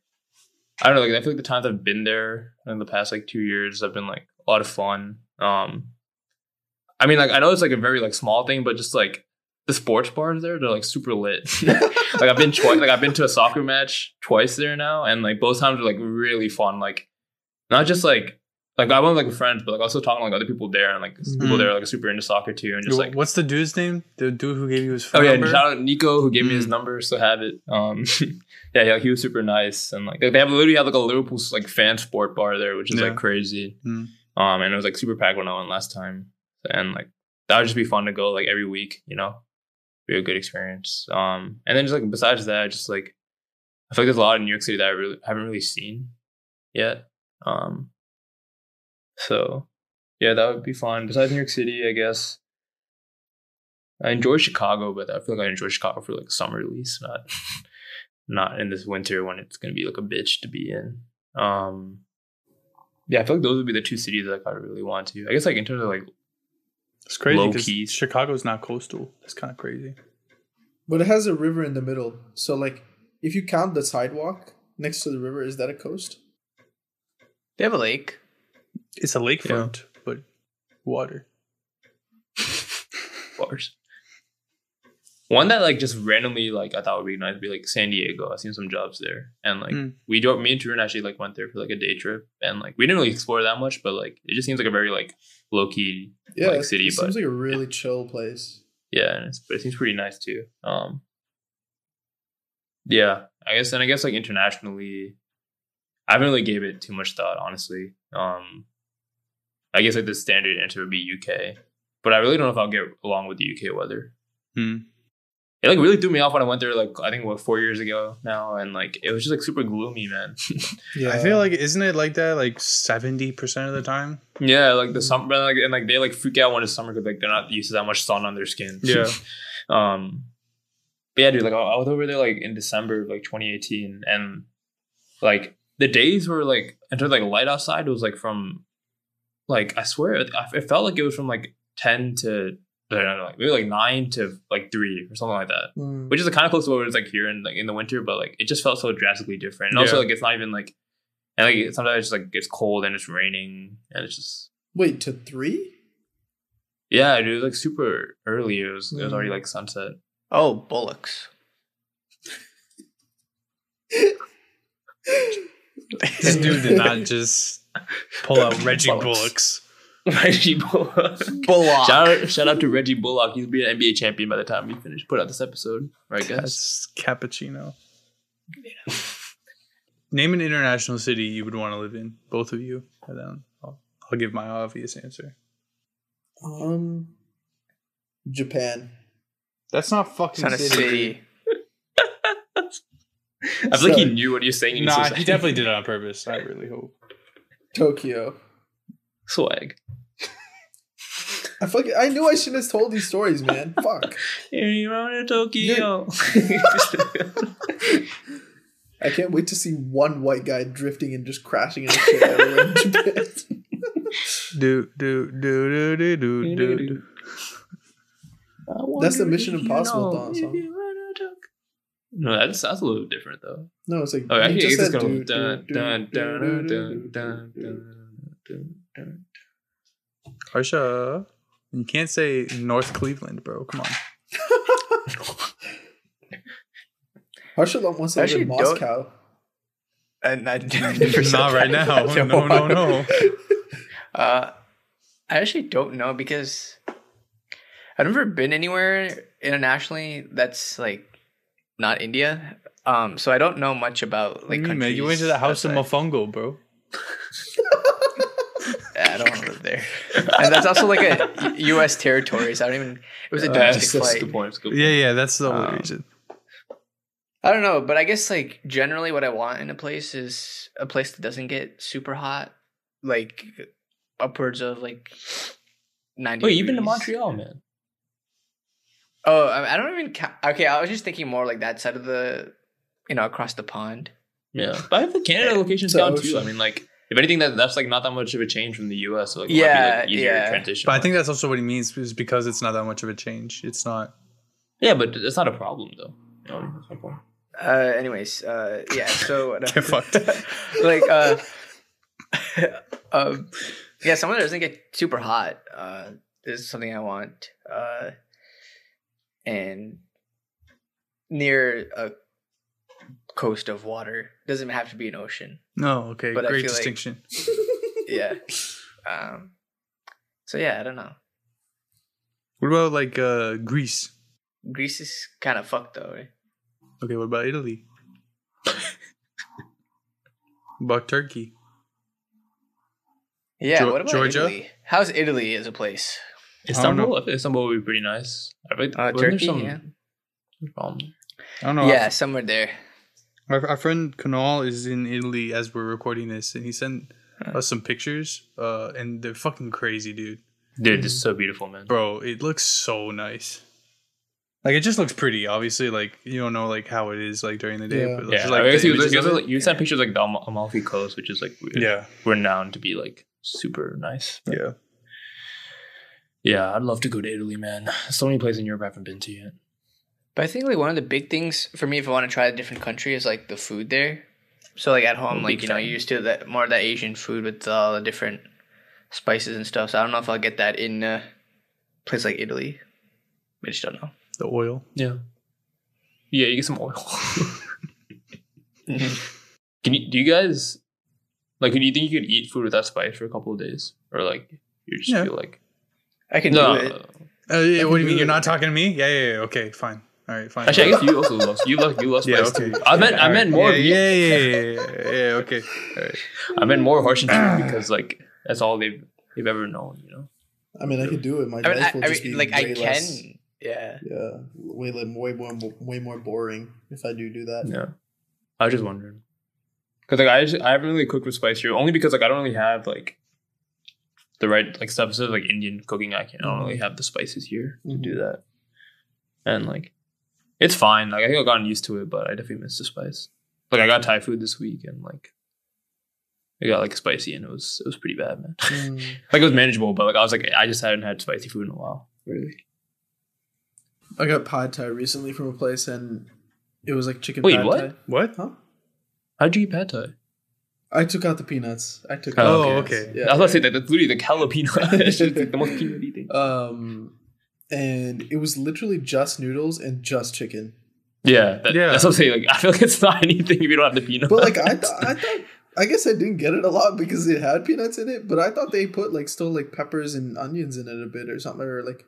[SPEAKER 2] I don't know, like I feel like the times I've been there in the past like two years have been like a lot of fun. Um, I mean, like I know it's like a very like small thing, but just like the sports bars there, they're like super lit. like I've been twice, like I've been to a soccer match twice there now, and like both times are like really fun. Like not just like like I went with like friends, but like also talking to like other people there, and like people
[SPEAKER 3] Mhm.
[SPEAKER 2] there are, like super into soccer too, and just like
[SPEAKER 3] What's the dude's name? The dude who gave you his
[SPEAKER 2] Oh yeah,
[SPEAKER 3] number?
[SPEAKER 2] shout out Nico who gave me his
[SPEAKER 3] Mm.
[SPEAKER 2] number, so have it. Um, yeah, yeah, he was super nice, and like they have literally have like a Liverpool like fan sport bar there, which is
[SPEAKER 3] Yeah.
[SPEAKER 2] like crazy.
[SPEAKER 3] Mm.
[SPEAKER 2] Um, and it was like super packed when I went last time, and like that would just be fun to go like every week, you know, be a good experience. Um, and then just like besides that, just like I feel like there's a lot in New York City that I really haven't really seen yet. Um, so yeah, that would be fun. Besides New York City, I guess. I enjoy Chicago, but I feel like I enjoy Chicago for like summer at least, not not in this winter when it's gonna be like a bitch to be in. Um yeah, I feel like those would be the two cities that I really want to. I guess like in terms of like
[SPEAKER 3] It's crazy
[SPEAKER 2] Low
[SPEAKER 3] because. Chicago's not coastal. That's kind of crazy.
[SPEAKER 1] But it has a river in the middle. So like if you count the sidewalk next to the river, is that a coast?
[SPEAKER 4] They have a lake.
[SPEAKER 3] It's a lakefront, but water.
[SPEAKER 2] bars. One that like just randomly like I thought would be nice would be like San Diego. I've seen some jobs there, and like
[SPEAKER 3] Mm.
[SPEAKER 2] we drove. Me and Tarun actually like went there for like a day trip, and like we didn't really explore that much, but like it just seems like a very like low key
[SPEAKER 1] Yeah,
[SPEAKER 2] Like city.
[SPEAKER 1] it
[SPEAKER 2] city,
[SPEAKER 1] seems like a really chill place.
[SPEAKER 2] yeah, and it's, but it seems pretty nice too. Um, yeah, I guess, and I guess like internationally, I haven't really gave it too much thought, honestly. Um, I guess like the standard answer would be UK, but I really don't know if I'll get along with the UK weather.
[SPEAKER 3] Hmm.
[SPEAKER 2] It like really threw me off when I went there, like I think what four years ago now, and like it was just like super gloomy, man.
[SPEAKER 1] Yeah.
[SPEAKER 3] I feel like isn't it like that like seventy percent of the time?
[SPEAKER 2] yeah, like the summer, like and like they like freak out when it's summer because like they're not used to that much sun on their skin.
[SPEAKER 3] Yeah.
[SPEAKER 2] um. But yeah, dude. Like I I was over there like in December of like 2018, and like the days were like in terms of like light outside, it was like from like I swear it, it felt like it was from like 10 to I don't know, like maybe like nine to like three or something like that.
[SPEAKER 1] Mm.
[SPEAKER 2] which is kind of close to what it's like here in like in the winter, but like it just felt so drastically different. And also like it's not even like and like sometimes it's just like it's cold and it's raining and it's just
[SPEAKER 1] Wait, to three?
[SPEAKER 2] yeah, dude, it was like super early. It was it was already
[SPEAKER 1] Mm.
[SPEAKER 2] like sunset.
[SPEAKER 4] Oh, bullocks.
[SPEAKER 3] This dude did not just pull out Reggie
[SPEAKER 2] Bullocks.
[SPEAKER 3] Bullocks.
[SPEAKER 2] Reggie Bullock.
[SPEAKER 4] Bullock.
[SPEAKER 2] Shout out, shout out to Reggie Bullock. He'll be an NBA champion by the time we finish put out this episode, right, guys?
[SPEAKER 3] That's cappuccino. Name an international city you would want to live in, both of you, and then I'll, I'll give my obvious answer.
[SPEAKER 1] Um, Japan.
[SPEAKER 3] That's not
[SPEAKER 4] It's
[SPEAKER 3] fucking
[SPEAKER 4] not a city.
[SPEAKER 2] I feel like he knew what he was saying.
[SPEAKER 3] Nah, he definitely did it on purpose. I really hope.
[SPEAKER 1] Tokyo.
[SPEAKER 2] swag.
[SPEAKER 1] I fucking I knew I shouldn't have told these stories, man. Fuck.
[SPEAKER 2] You're to Tokyo.
[SPEAKER 1] I can't wait to see one white guy drifting and just crashing into shit everywhere in Japan.
[SPEAKER 3] Do do do do do do do. do.
[SPEAKER 1] That's the Mission Impossible song- song.
[SPEAKER 2] No, that's that's a little different though.
[SPEAKER 1] No, it's like
[SPEAKER 2] Oh,
[SPEAKER 1] he
[SPEAKER 2] actually,
[SPEAKER 1] just
[SPEAKER 2] it's
[SPEAKER 1] said
[SPEAKER 2] going dun dun dun dun dun dun dun dun dun.
[SPEAKER 3] Harsha, you can't say North Cleveland, bro. Come on.
[SPEAKER 1] Harsha wants to live
[SPEAKER 4] Actually,
[SPEAKER 1] in Moscow.
[SPEAKER 4] And I never
[SPEAKER 3] Not right
[SPEAKER 4] that.
[SPEAKER 3] now. No, no, no.
[SPEAKER 4] Uh, I actually don't know because I've never been anywhere internationally that's like not India. Um, so I don't know much about like
[SPEAKER 3] What do you mean, man? You went to the house of
[SPEAKER 4] outside.
[SPEAKER 3] Mofongo, bro.
[SPEAKER 4] I don't want to live there, and that's also like a U.S. territory. So I don't even. It was a
[SPEAKER 2] Uh,
[SPEAKER 4] domestic
[SPEAKER 2] That's, that's
[SPEAKER 4] flight.
[SPEAKER 2] good point. Good
[SPEAKER 3] Yeah,
[SPEAKER 2] point.
[SPEAKER 3] yeah, that's the only
[SPEAKER 4] Um,
[SPEAKER 3] reason.
[SPEAKER 4] I don't know, but I guess like generally what I want in a place is a place that doesn't get super hot, like upwards of like ninety.
[SPEAKER 2] Wait, you've been to. Montreal, man.
[SPEAKER 4] Oh, I I don't even count. Okay, I was just thinking more like that side of the, you know, across the pond.
[SPEAKER 2] Yeah, but I have the Canada locations
[SPEAKER 1] It's
[SPEAKER 2] down too. I mean, like if anything, that that's like not that much of a change from the U.S. So like, it
[SPEAKER 4] Yeah,
[SPEAKER 2] might be, like, easier
[SPEAKER 4] yeah.
[SPEAKER 2] transition.
[SPEAKER 3] But I think that's also what he means is because it's not that much of a change. It's not.
[SPEAKER 2] yeah, but it's not a problem though. You know, that's my point.
[SPEAKER 4] Uh, anyways, uh, yeah. So
[SPEAKER 3] Get fucked.
[SPEAKER 4] like, uh, um, yeah, someone that doesn't get super hot. Uh, is something I want. Uh, and near a coast of water doesn't have to be an ocean.
[SPEAKER 3] No, okay,
[SPEAKER 4] But
[SPEAKER 3] great
[SPEAKER 4] feel like-
[SPEAKER 3] distinction.
[SPEAKER 4] Yeah. um. So yeah, I don't know.
[SPEAKER 3] What about like uh Greece?
[SPEAKER 4] Greece is kind of fucked though. Right?
[SPEAKER 3] Okay, what about Italy? about Turkey?
[SPEAKER 4] Yeah.
[SPEAKER 3] Geor-
[SPEAKER 4] what about
[SPEAKER 3] Georgia?
[SPEAKER 4] Italy? How's Italy as a place?
[SPEAKER 3] Don't know.
[SPEAKER 2] Istanbul, I Istanbul would be pretty nice. I think
[SPEAKER 4] Uh, Turkey.
[SPEAKER 2] some
[SPEAKER 4] yeah.
[SPEAKER 2] problem?
[SPEAKER 3] I don't know.
[SPEAKER 4] Yeah, somewhere there.
[SPEAKER 3] Our, our friend Kunal is in Italy as we're recording this, and he sent uh, some pictures, uh, and they're fucking crazy, dude.
[SPEAKER 2] Dude, this is so beautiful, man.
[SPEAKER 3] Bro, it looks so nice. Like it just looks pretty. Obviously, like you don't know like how it is like during the day.
[SPEAKER 1] Yeah.
[SPEAKER 3] but
[SPEAKER 2] Yeah,
[SPEAKER 3] just,
[SPEAKER 2] like,
[SPEAKER 3] like
[SPEAKER 2] I guess you,
[SPEAKER 3] images
[SPEAKER 2] you,
[SPEAKER 3] of
[SPEAKER 2] also,
[SPEAKER 3] it.
[SPEAKER 2] like, you sent pictures like the Amalfi Coast, which is like
[SPEAKER 3] yeah,
[SPEAKER 2] renowned to be like super nice. But
[SPEAKER 3] yeah.
[SPEAKER 2] Yeah, I'd love to go to Italy, man. So many places in Europe I haven't been to yet.
[SPEAKER 4] But I think like one of the big things for me if I want to try a different country is like the food there. So like at home, like you know, you're used to that more of that Asian food with all the different spices and stuff. So I don't know if I'll get that in a place like Italy. I just don't know.
[SPEAKER 3] The oil.
[SPEAKER 2] Yeah. Yeah, you get some oil. Can you do you guys like do you think you could eat food without spice for a couple of days? Or like you just
[SPEAKER 3] Yeah.
[SPEAKER 2] feel like
[SPEAKER 4] I can
[SPEAKER 2] no,
[SPEAKER 4] do it.
[SPEAKER 3] Uh, yeah, what do you mean?
[SPEAKER 1] it.
[SPEAKER 3] You're not talking to me? Yeah, yeah, yeah. Okay, fine. All right, fine.
[SPEAKER 2] Actually, I guess you also love you love you love spice
[SPEAKER 3] Yeah, okay.
[SPEAKER 2] too. I meant I meant more.
[SPEAKER 3] Yeah, yeah, yeah, yeah, yeah, yeah, Okay. All right.
[SPEAKER 2] I meant more horse and chicken because like that's all they've they've ever known. You know.
[SPEAKER 1] I mean, I could do it. My
[SPEAKER 4] I mean,
[SPEAKER 1] life
[SPEAKER 4] I,
[SPEAKER 1] will
[SPEAKER 4] I
[SPEAKER 1] just
[SPEAKER 4] mean
[SPEAKER 1] be
[SPEAKER 4] like I
[SPEAKER 1] way
[SPEAKER 4] can.
[SPEAKER 1] less-
[SPEAKER 4] Yeah.
[SPEAKER 1] yeah, way le- way more way more boring if I do do that.
[SPEAKER 2] Yeah. I was just wondering. Cause like I just, I haven't really cooked with spice here only because like I don't really have like the right like stuff. So like Indian cooking, I can't I don't really have the spices here to do that. And like, it's fine. Like I think I've gotten used to it, but I definitely miss the spice. Like I got Thai food this week and like it got like spicy and it was it was pretty bad, man.
[SPEAKER 1] Mm.
[SPEAKER 2] like it was manageable, but like I was like I just hadn't had spicy food in a while. Really.
[SPEAKER 1] I got pad thai recently from a place, and it was like chicken
[SPEAKER 2] Wait,
[SPEAKER 1] pad
[SPEAKER 2] what?
[SPEAKER 1] thai.
[SPEAKER 3] What?
[SPEAKER 1] Huh?
[SPEAKER 2] How'd you eat pad thai?
[SPEAKER 1] I took out the peanuts. I took.
[SPEAKER 2] Oh,
[SPEAKER 1] out the
[SPEAKER 3] okay.
[SPEAKER 1] peanuts.
[SPEAKER 3] okay.
[SPEAKER 1] Yeah.
[SPEAKER 2] I was about to say that that's literally the jalapeno. it's like the most peanutty thing.
[SPEAKER 1] Um, and it was literally just noodles and just chicken.
[SPEAKER 2] Yeah, that,
[SPEAKER 3] Yeah.
[SPEAKER 2] That's what I'm saying. Like, I feel like it's not anything if you don't have the peanut.
[SPEAKER 1] But like I thought, I thought, I guess I didn't get it a lot because it had peanuts in it. But I thought they put like still like peppers and onions in it a bit or something, or like.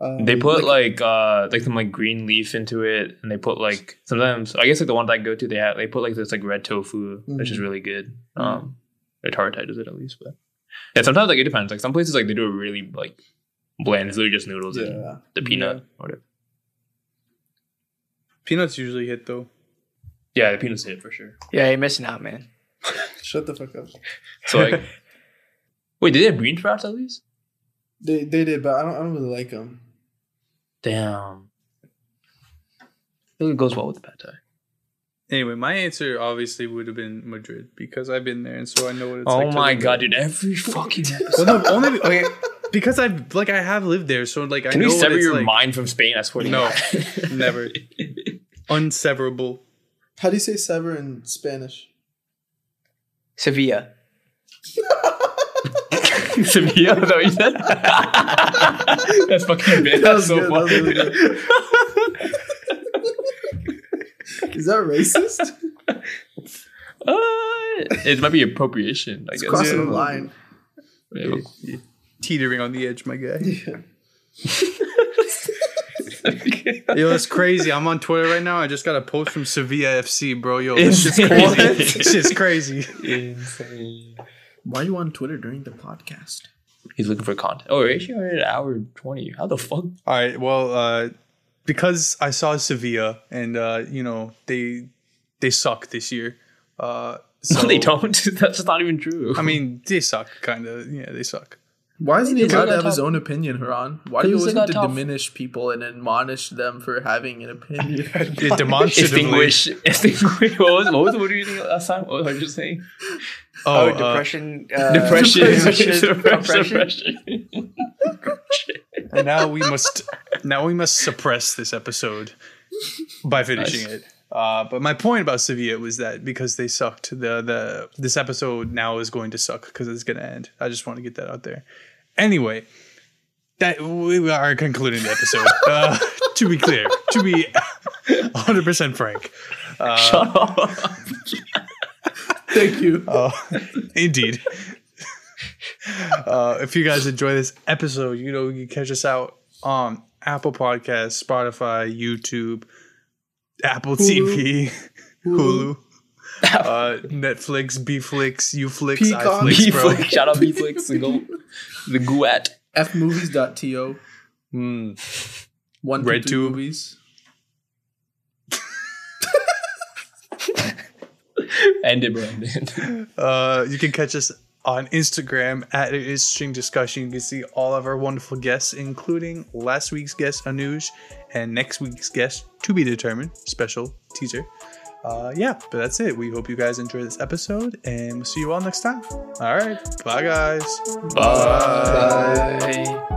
[SPEAKER 1] Um,
[SPEAKER 2] they put like, uh like some like green leaf into it, and they put like sometimes I guess like the one that I go to they have they put like this like red tofu, which is
[SPEAKER 1] Mhm.
[SPEAKER 2] really good. Um, or Taratai does it at least, but yeah, sometimes like it depends. Like some places like they do it really like bland. It's literally just noodles and the peanut
[SPEAKER 3] Yeah.
[SPEAKER 2] or whatever.
[SPEAKER 3] Peanuts usually hit though.
[SPEAKER 2] Yeah, the peanuts hit for sure.
[SPEAKER 4] Yeah, you're missing out, man.
[SPEAKER 1] Shut the fuck up.
[SPEAKER 2] So like, wait, did they have green sprouts at least?
[SPEAKER 1] They they did, but I don't I don't really like them.
[SPEAKER 2] Damn. Think it goes well with the pad thai.
[SPEAKER 3] Anyway, my answer obviously would have been Madrid because I've been there and so I know what it's
[SPEAKER 2] Oh
[SPEAKER 3] like. to
[SPEAKER 2] my
[SPEAKER 3] live
[SPEAKER 2] god,
[SPEAKER 3] there.
[SPEAKER 2] dude! Every fucking
[SPEAKER 3] Well, no, only okay, because I've like I have lived there, so like I
[SPEAKER 2] Can
[SPEAKER 3] know
[SPEAKER 2] we
[SPEAKER 3] what
[SPEAKER 2] sever your
[SPEAKER 3] like.
[SPEAKER 2] mind from Spain? I swear to
[SPEAKER 3] No, never. Unseverable.
[SPEAKER 1] How do you say sever in Spanish?
[SPEAKER 4] Sevilla.
[SPEAKER 2] Sevilla, is that what you said? That's fucking big.
[SPEAKER 1] That
[SPEAKER 2] That's
[SPEAKER 1] was
[SPEAKER 2] so
[SPEAKER 1] good, that was
[SPEAKER 2] funny.
[SPEAKER 1] really Is that racist?
[SPEAKER 2] uh, it might be appropriation, I
[SPEAKER 1] It's
[SPEAKER 2] guess.
[SPEAKER 1] crossing
[SPEAKER 3] Yeah.
[SPEAKER 1] the line.
[SPEAKER 2] Yeah.
[SPEAKER 3] Teetering on the edge, my guy.
[SPEAKER 1] Yeah.
[SPEAKER 3] Yo, that's crazy. I'm on Twitter right now. I just got a post from Sevilla FC, bro. Yo, it's
[SPEAKER 2] just
[SPEAKER 3] crazy. It's just crazy.
[SPEAKER 2] Insane.
[SPEAKER 1] Why are you on Twitter during the podcast?
[SPEAKER 2] He's looking for content. Oh, we're actually already at an hour twenty. How the fuck?
[SPEAKER 3] All right. Well, uh, because I saw Sevilla, and uh, you know they they suck this year. Uh, so
[SPEAKER 2] no, they don't. That's not even true.
[SPEAKER 3] I mean, they suck, kind of. Yeah, they suck.
[SPEAKER 1] Why isn't he
[SPEAKER 2] Because
[SPEAKER 1] allowed to have his own opinion, Haran? Why do you
[SPEAKER 2] Because
[SPEAKER 1] always
[SPEAKER 2] they
[SPEAKER 1] need to diminish people and admonish them for having an opinion?
[SPEAKER 3] Yeah, demonstratively.
[SPEAKER 2] extinguish, extinguish. What was what was what were you thinking last time? What was I just saying?
[SPEAKER 3] Oh,
[SPEAKER 4] Oh,
[SPEAKER 3] uh,
[SPEAKER 4] depression. uh,
[SPEAKER 2] Depression.
[SPEAKER 4] depression,
[SPEAKER 2] Depression.
[SPEAKER 4] oppression.
[SPEAKER 3] and now we must now we must suppress this episode by finishing
[SPEAKER 2] Nice.
[SPEAKER 3] it. Uh, but my point about Sevilla was that because they sucked, the the this episode now is going to suck because it's going to end. I just want to get that out there. Anyway, that we are concluding the episode. uh, to be clear, to be 100 percent frank. Uh,
[SPEAKER 2] Shut up.
[SPEAKER 1] Thank you.
[SPEAKER 3] uh, indeed. uh, if you guys enjoy this episode, you know you can catch us out on Apple Podcasts, Spotify, YouTube, Apple TV, Hulu, uh, Netflix, Bflix, Uflix,
[SPEAKER 1] Peacock.
[SPEAKER 3] iFlix, bro.
[SPEAKER 2] Bflix. Shout out Bflix. The go. The Guat.
[SPEAKER 1] Fmovies.to.
[SPEAKER 3] Mm.
[SPEAKER 1] One
[SPEAKER 3] Red
[SPEAKER 1] two
[SPEAKER 3] Tube.
[SPEAKER 1] movies.
[SPEAKER 2] End it, bro. End it.
[SPEAKER 3] Uh, you can catch us on Instagram at an interesting discussion. You can see all of our wonderful guests, including last week's guest Anuj and next week's guest to be determined. Special teaser. Uh, yeah, but that's it. We hope you guys enjoy this episode, and we'll see you all next time. All right, bye guys.
[SPEAKER 2] Bye.
[SPEAKER 4] Bye.